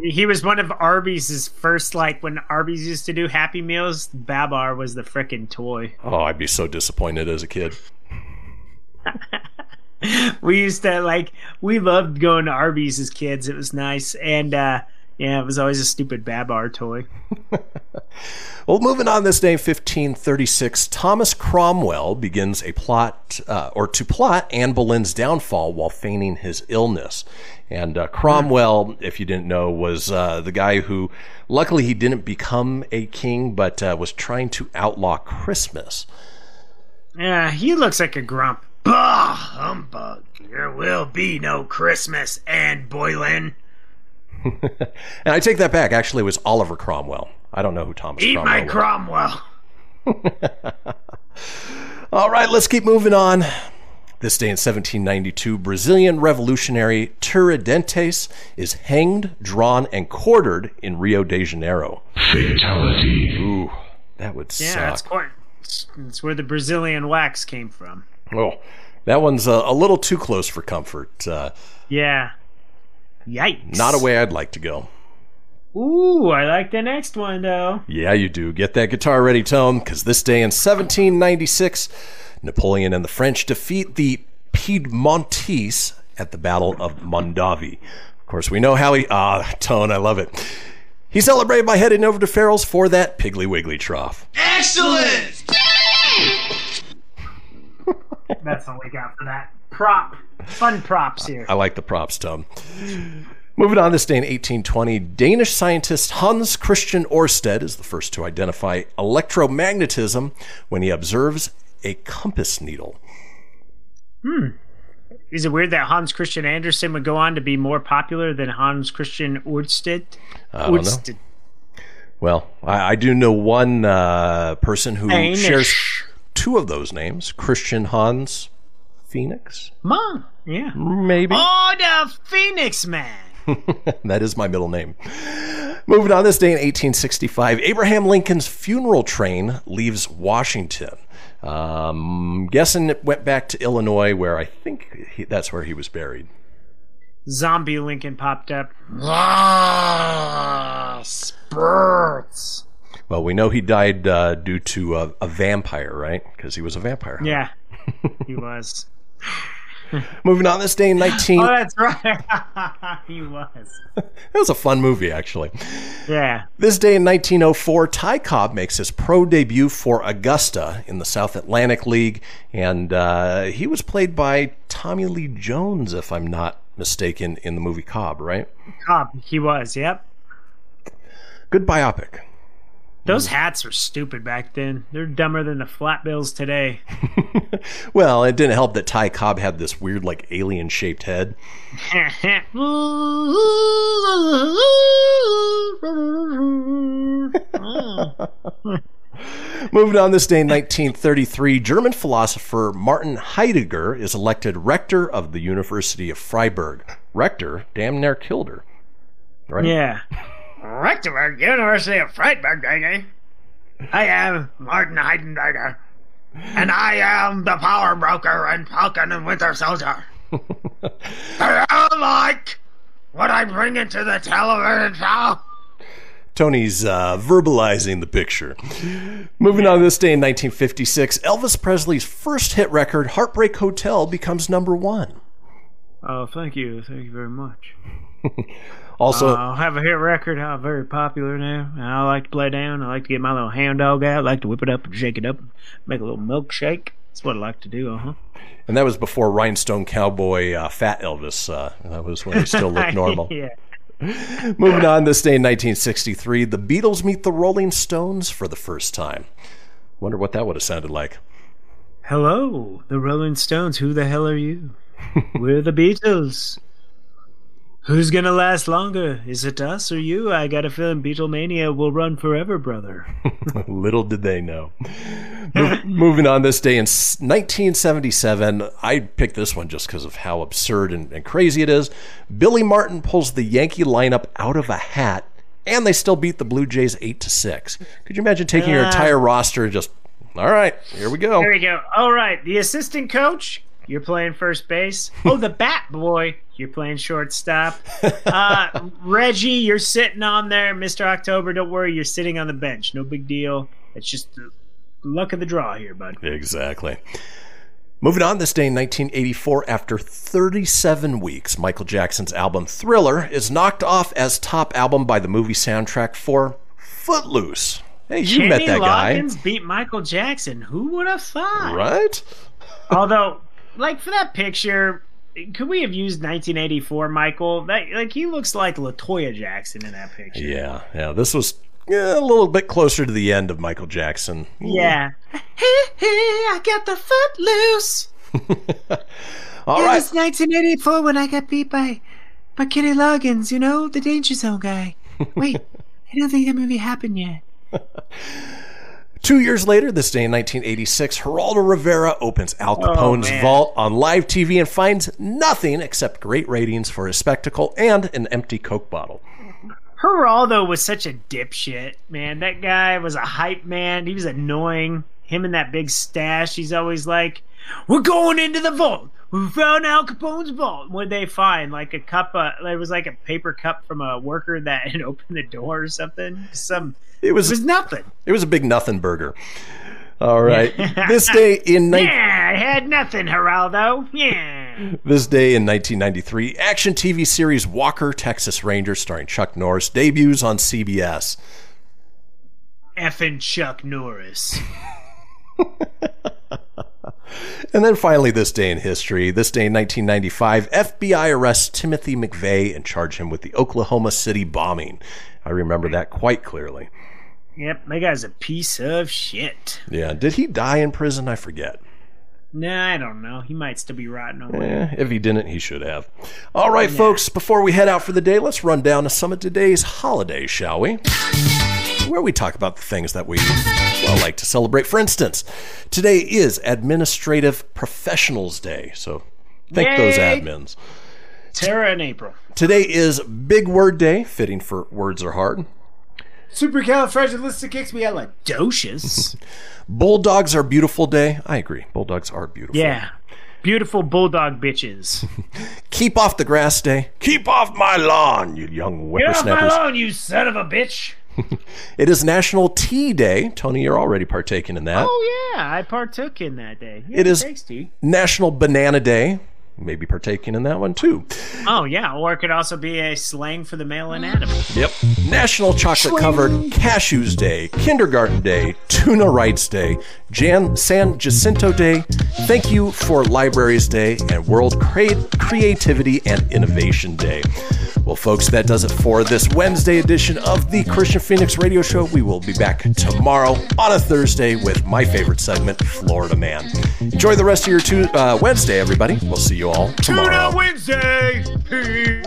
He was one of Arby's first, like when Arby's used to do Happy Meals. Babar was the frickin' toy. Oh, I'd be so disappointed as a kid. *laughs* *laughs* we used to like we loved going to Arby's as kids. It was nice, and uh yeah, it was always a stupid Babar toy. *laughs* Well, moving on this day, 1536, Thomas Cromwell begins a plot, uh, or to plot Anne Boleyn's downfall while feigning his illness. And uh, Cromwell, if you didn't know, was uh, the guy who, luckily, he didn't become a king, but uh, was trying to outlaw Christmas. Yeah, he looks like a grump. Bah, humbug! There will be no Christmas, Anne Boylan. *laughs* And I take that back. Actually, it was Oliver Cromwell. I don't know who Thomas Eat Cromwell my was. Cromwell. *laughs* All right, let's keep moving on. This day in 1792, Brazilian revolutionary Tiradentes is hanged, drawn, and quartered in Rio de Janeiro. Fatality. Ooh, that would Yeah, suck. that's quite. That's where the Brazilian wax came from. Oh, that one's a, a little too close for comfort. Uh, Yeah. Yikes. not a way I'd like to go. Ooh, I like the next one though. Yeah, you do. Get that guitar ready, Tone, because this day in 1796, Napoleon and the French defeat the Piedmontese at the Battle of Mondovi. Of course, we know how he. Ah, Tone, I love it. He celebrated by heading over to Farrell's for that Piggly Wiggly trough. Excellent! That's all we got for that. Prop. Fun props here. I like the props, Tom. Moving on this day in 1820, Danish scientist Hans Christian Ørsted is the first to identify electromagnetism when he observes a compass needle. Hmm. Is it weird that Hans Christian Andersen would go on to be more popular than Hans Christian Ørsted? I don't know. Well, I, I do know one uh, person who Danish. shares two of those names Kristian Hans Fenix. Mom. Yeah. Maybe. Oh, the Fenix Man. *laughs* that is my middle name. Moving on this day in 1865, Abraham Lincoln's funeral train leaves Washington. Um, guessing it went back to Illinois, where I think he, that's where he was buried. Zombie Lincoln popped up. Ah, spurts. Well, we know he died uh, due to a, a vampire, right? Because he was a vampire. Yeah, *laughs* he was. *laughs* Moving on this day in 19. *laughs* Oh, that's right. he was. That was a fun movie, actually. Yeah. This day in 1904, Ty Cobb makes his pro debut for Augusta in the South Atlantic League, and uh, he was played by Tommy Lee Jones, if I'm not mistaken, in the movie Cobb, right? Cobb. He was. Yep. Good biopic. Those mm. hats were stupid back then. They're dumber than the flat bills today. *laughs* Well, it didn't help that Ty Cobb had this weird, like, alien shaped head. *laughs* Moving on this day 1933, German philosopher Martin Heidegger is elected rector of the University of Freiburg. Rector damn near killed her. Right? Yeah. *laughs* Rectorberg, University of Freiburg, baby. I am Martin Heidenberger, and I am the power broker and Falcon and Winter Soldier. *laughs* Do you like what I bring into the television show? Tony's uh, verbalizing the picture. Moving on this day in 1956, Elvis Presley's first hit record, Heartbreak Hotel, becomes number one. Oh, thank you. Thank you very much. *laughs* Also, Uh, I have a hit record. I'm very popular now. and I like to play down. I like to get my little hound dog out. I like to whip it up and shake it up, make a little milkshake. That's what I like to do, uh huh. and that was before Rhinestone Cowboy uh, Fat Elvis. Uh, that was when he still looked *laughs* normal. yeah. Moving on this day in 1963, the Beatles meet the Rolling Stones for the first time. Wonder what that would have sounded like. Hello, the Rolling Stones. Who the hell are you? We're the Beatles. Who's gonna last longer? Is it us or you? I got a feeling Beatlemania will run forever, brother. *laughs* Little did they know. Mo- *laughs* Moving on this day in 1977, I picked this one just because of how absurd and, and crazy it is. Billy Martin pulls the Yankee lineup out of a hat, and they still beat the Blue Jays 8 to 6. Could you imagine taking your Ah. entire roster and just, all right, here we go. Here we go. All right, the assistant coach, you're playing first base. Oh, the bat boy, you're playing shortstop. Uh, *laughs* Reggie, you're sitting on there. Mr. October, don't worry, you're sitting on the bench. No big deal. It's just the luck of the draw here, bud. Exactly. Moving on this day in 1984, after 37 weeks, Michael Jackson's album Thriller is knocked off as top album by the movie soundtrack for Footloose. Hey, you met Kenny that guy, Loggins beat Michael Jackson. Who would have thought? right? Although, like for that picture, could we have used 1984 Michael? That like he looks like Latoya Jackson in that picture. Yeah, yeah. This was yeah, a little bit closer to the end of Michael Jackson. Yeah. *laughs* Hey, hey, I got the foot loose. *laughs* All it right. was 1984 when I got beat by by Kenny Loggins. You know, the Danger Zone guy. *laughs* Wait, I don't think that movie happened yet. Two years later, this day in 1986, Geraldo Rivera opens Al Oh, Capone's man. vault on live TV and finds nothing except great ratings for his spectacle and an empty Coke bottle. Geraldo was such a dipshit, man. That guy was a hype man. He was annoying. Him and that big stash. He's always like, "We're going into the vault. We found Al Capone's vault." What they find? Like a cup. Of, it was like a paper cup from a worker that *laughs* had opened the door or something. Some. It was, It was nothing. It was a big nothing burger. All right. *laughs* this day in ni- Yeah, I had nothing, Geraldo. Yeah. this day in 1993, action TV series Walker Texas Ranger starring Chuck Norris debuts on CBS. Effing Chuck Norris. *laughs* And then finally, this day in history, this day in 1995, FBI arrests Timothy McVeigh and charge him with the Oklahoma City bombing. I remember that quite clearly. Yep, that guy's a piece of shit. Yeah, did he die in prison? I forget. Nah, I don't know. He might still be rotting away. Eh, if he didn't, he should have. All right, folks, before we head out for the day, let's run down to some of today's holidays, shall we? Where we talk about the things that we well, like to celebrate. For instance, today is Administrative Professionals Day, so thank those admins. Tara and April. Today is Big Word Day, fitting for Words Are Hard. Supercalifragilisticexpialidocious. *laughs* Bulldogs Are Beautiful Day. I agree. Bulldogs are beautiful. yeah. Beautiful bulldog bitches. *laughs* Keep Off the Grass Day. Keep off my lawn, you young Get off my lawn, you son of a bitch. It is National Tea Day. Tony, you're already partaking in that. Oh, yeah. I partook in that day. Yeah, It is Thanks, National Banana Day. Maybe partaking in that one too. Oh, yeah. Or it could also be a slang for the male anatomy. Yep. National Chocolate Covered Cashews Day, Kindergarten Day, Tuna Rights Day, Jan San Jacinto Day, Thank You for Libraries Day, and World Crea- Creativity and Innovation Day. Well, folks, that does it for this Wednesday edition of the Kristian Fenix Radio Show. We will be back tomorrow on a Thursday with my favorite segment, Florida Man. Enjoy the rest of your tu- uh, Wednesday, everybody. We'll see you all tomorrow. Tuna Wednesday. Peace.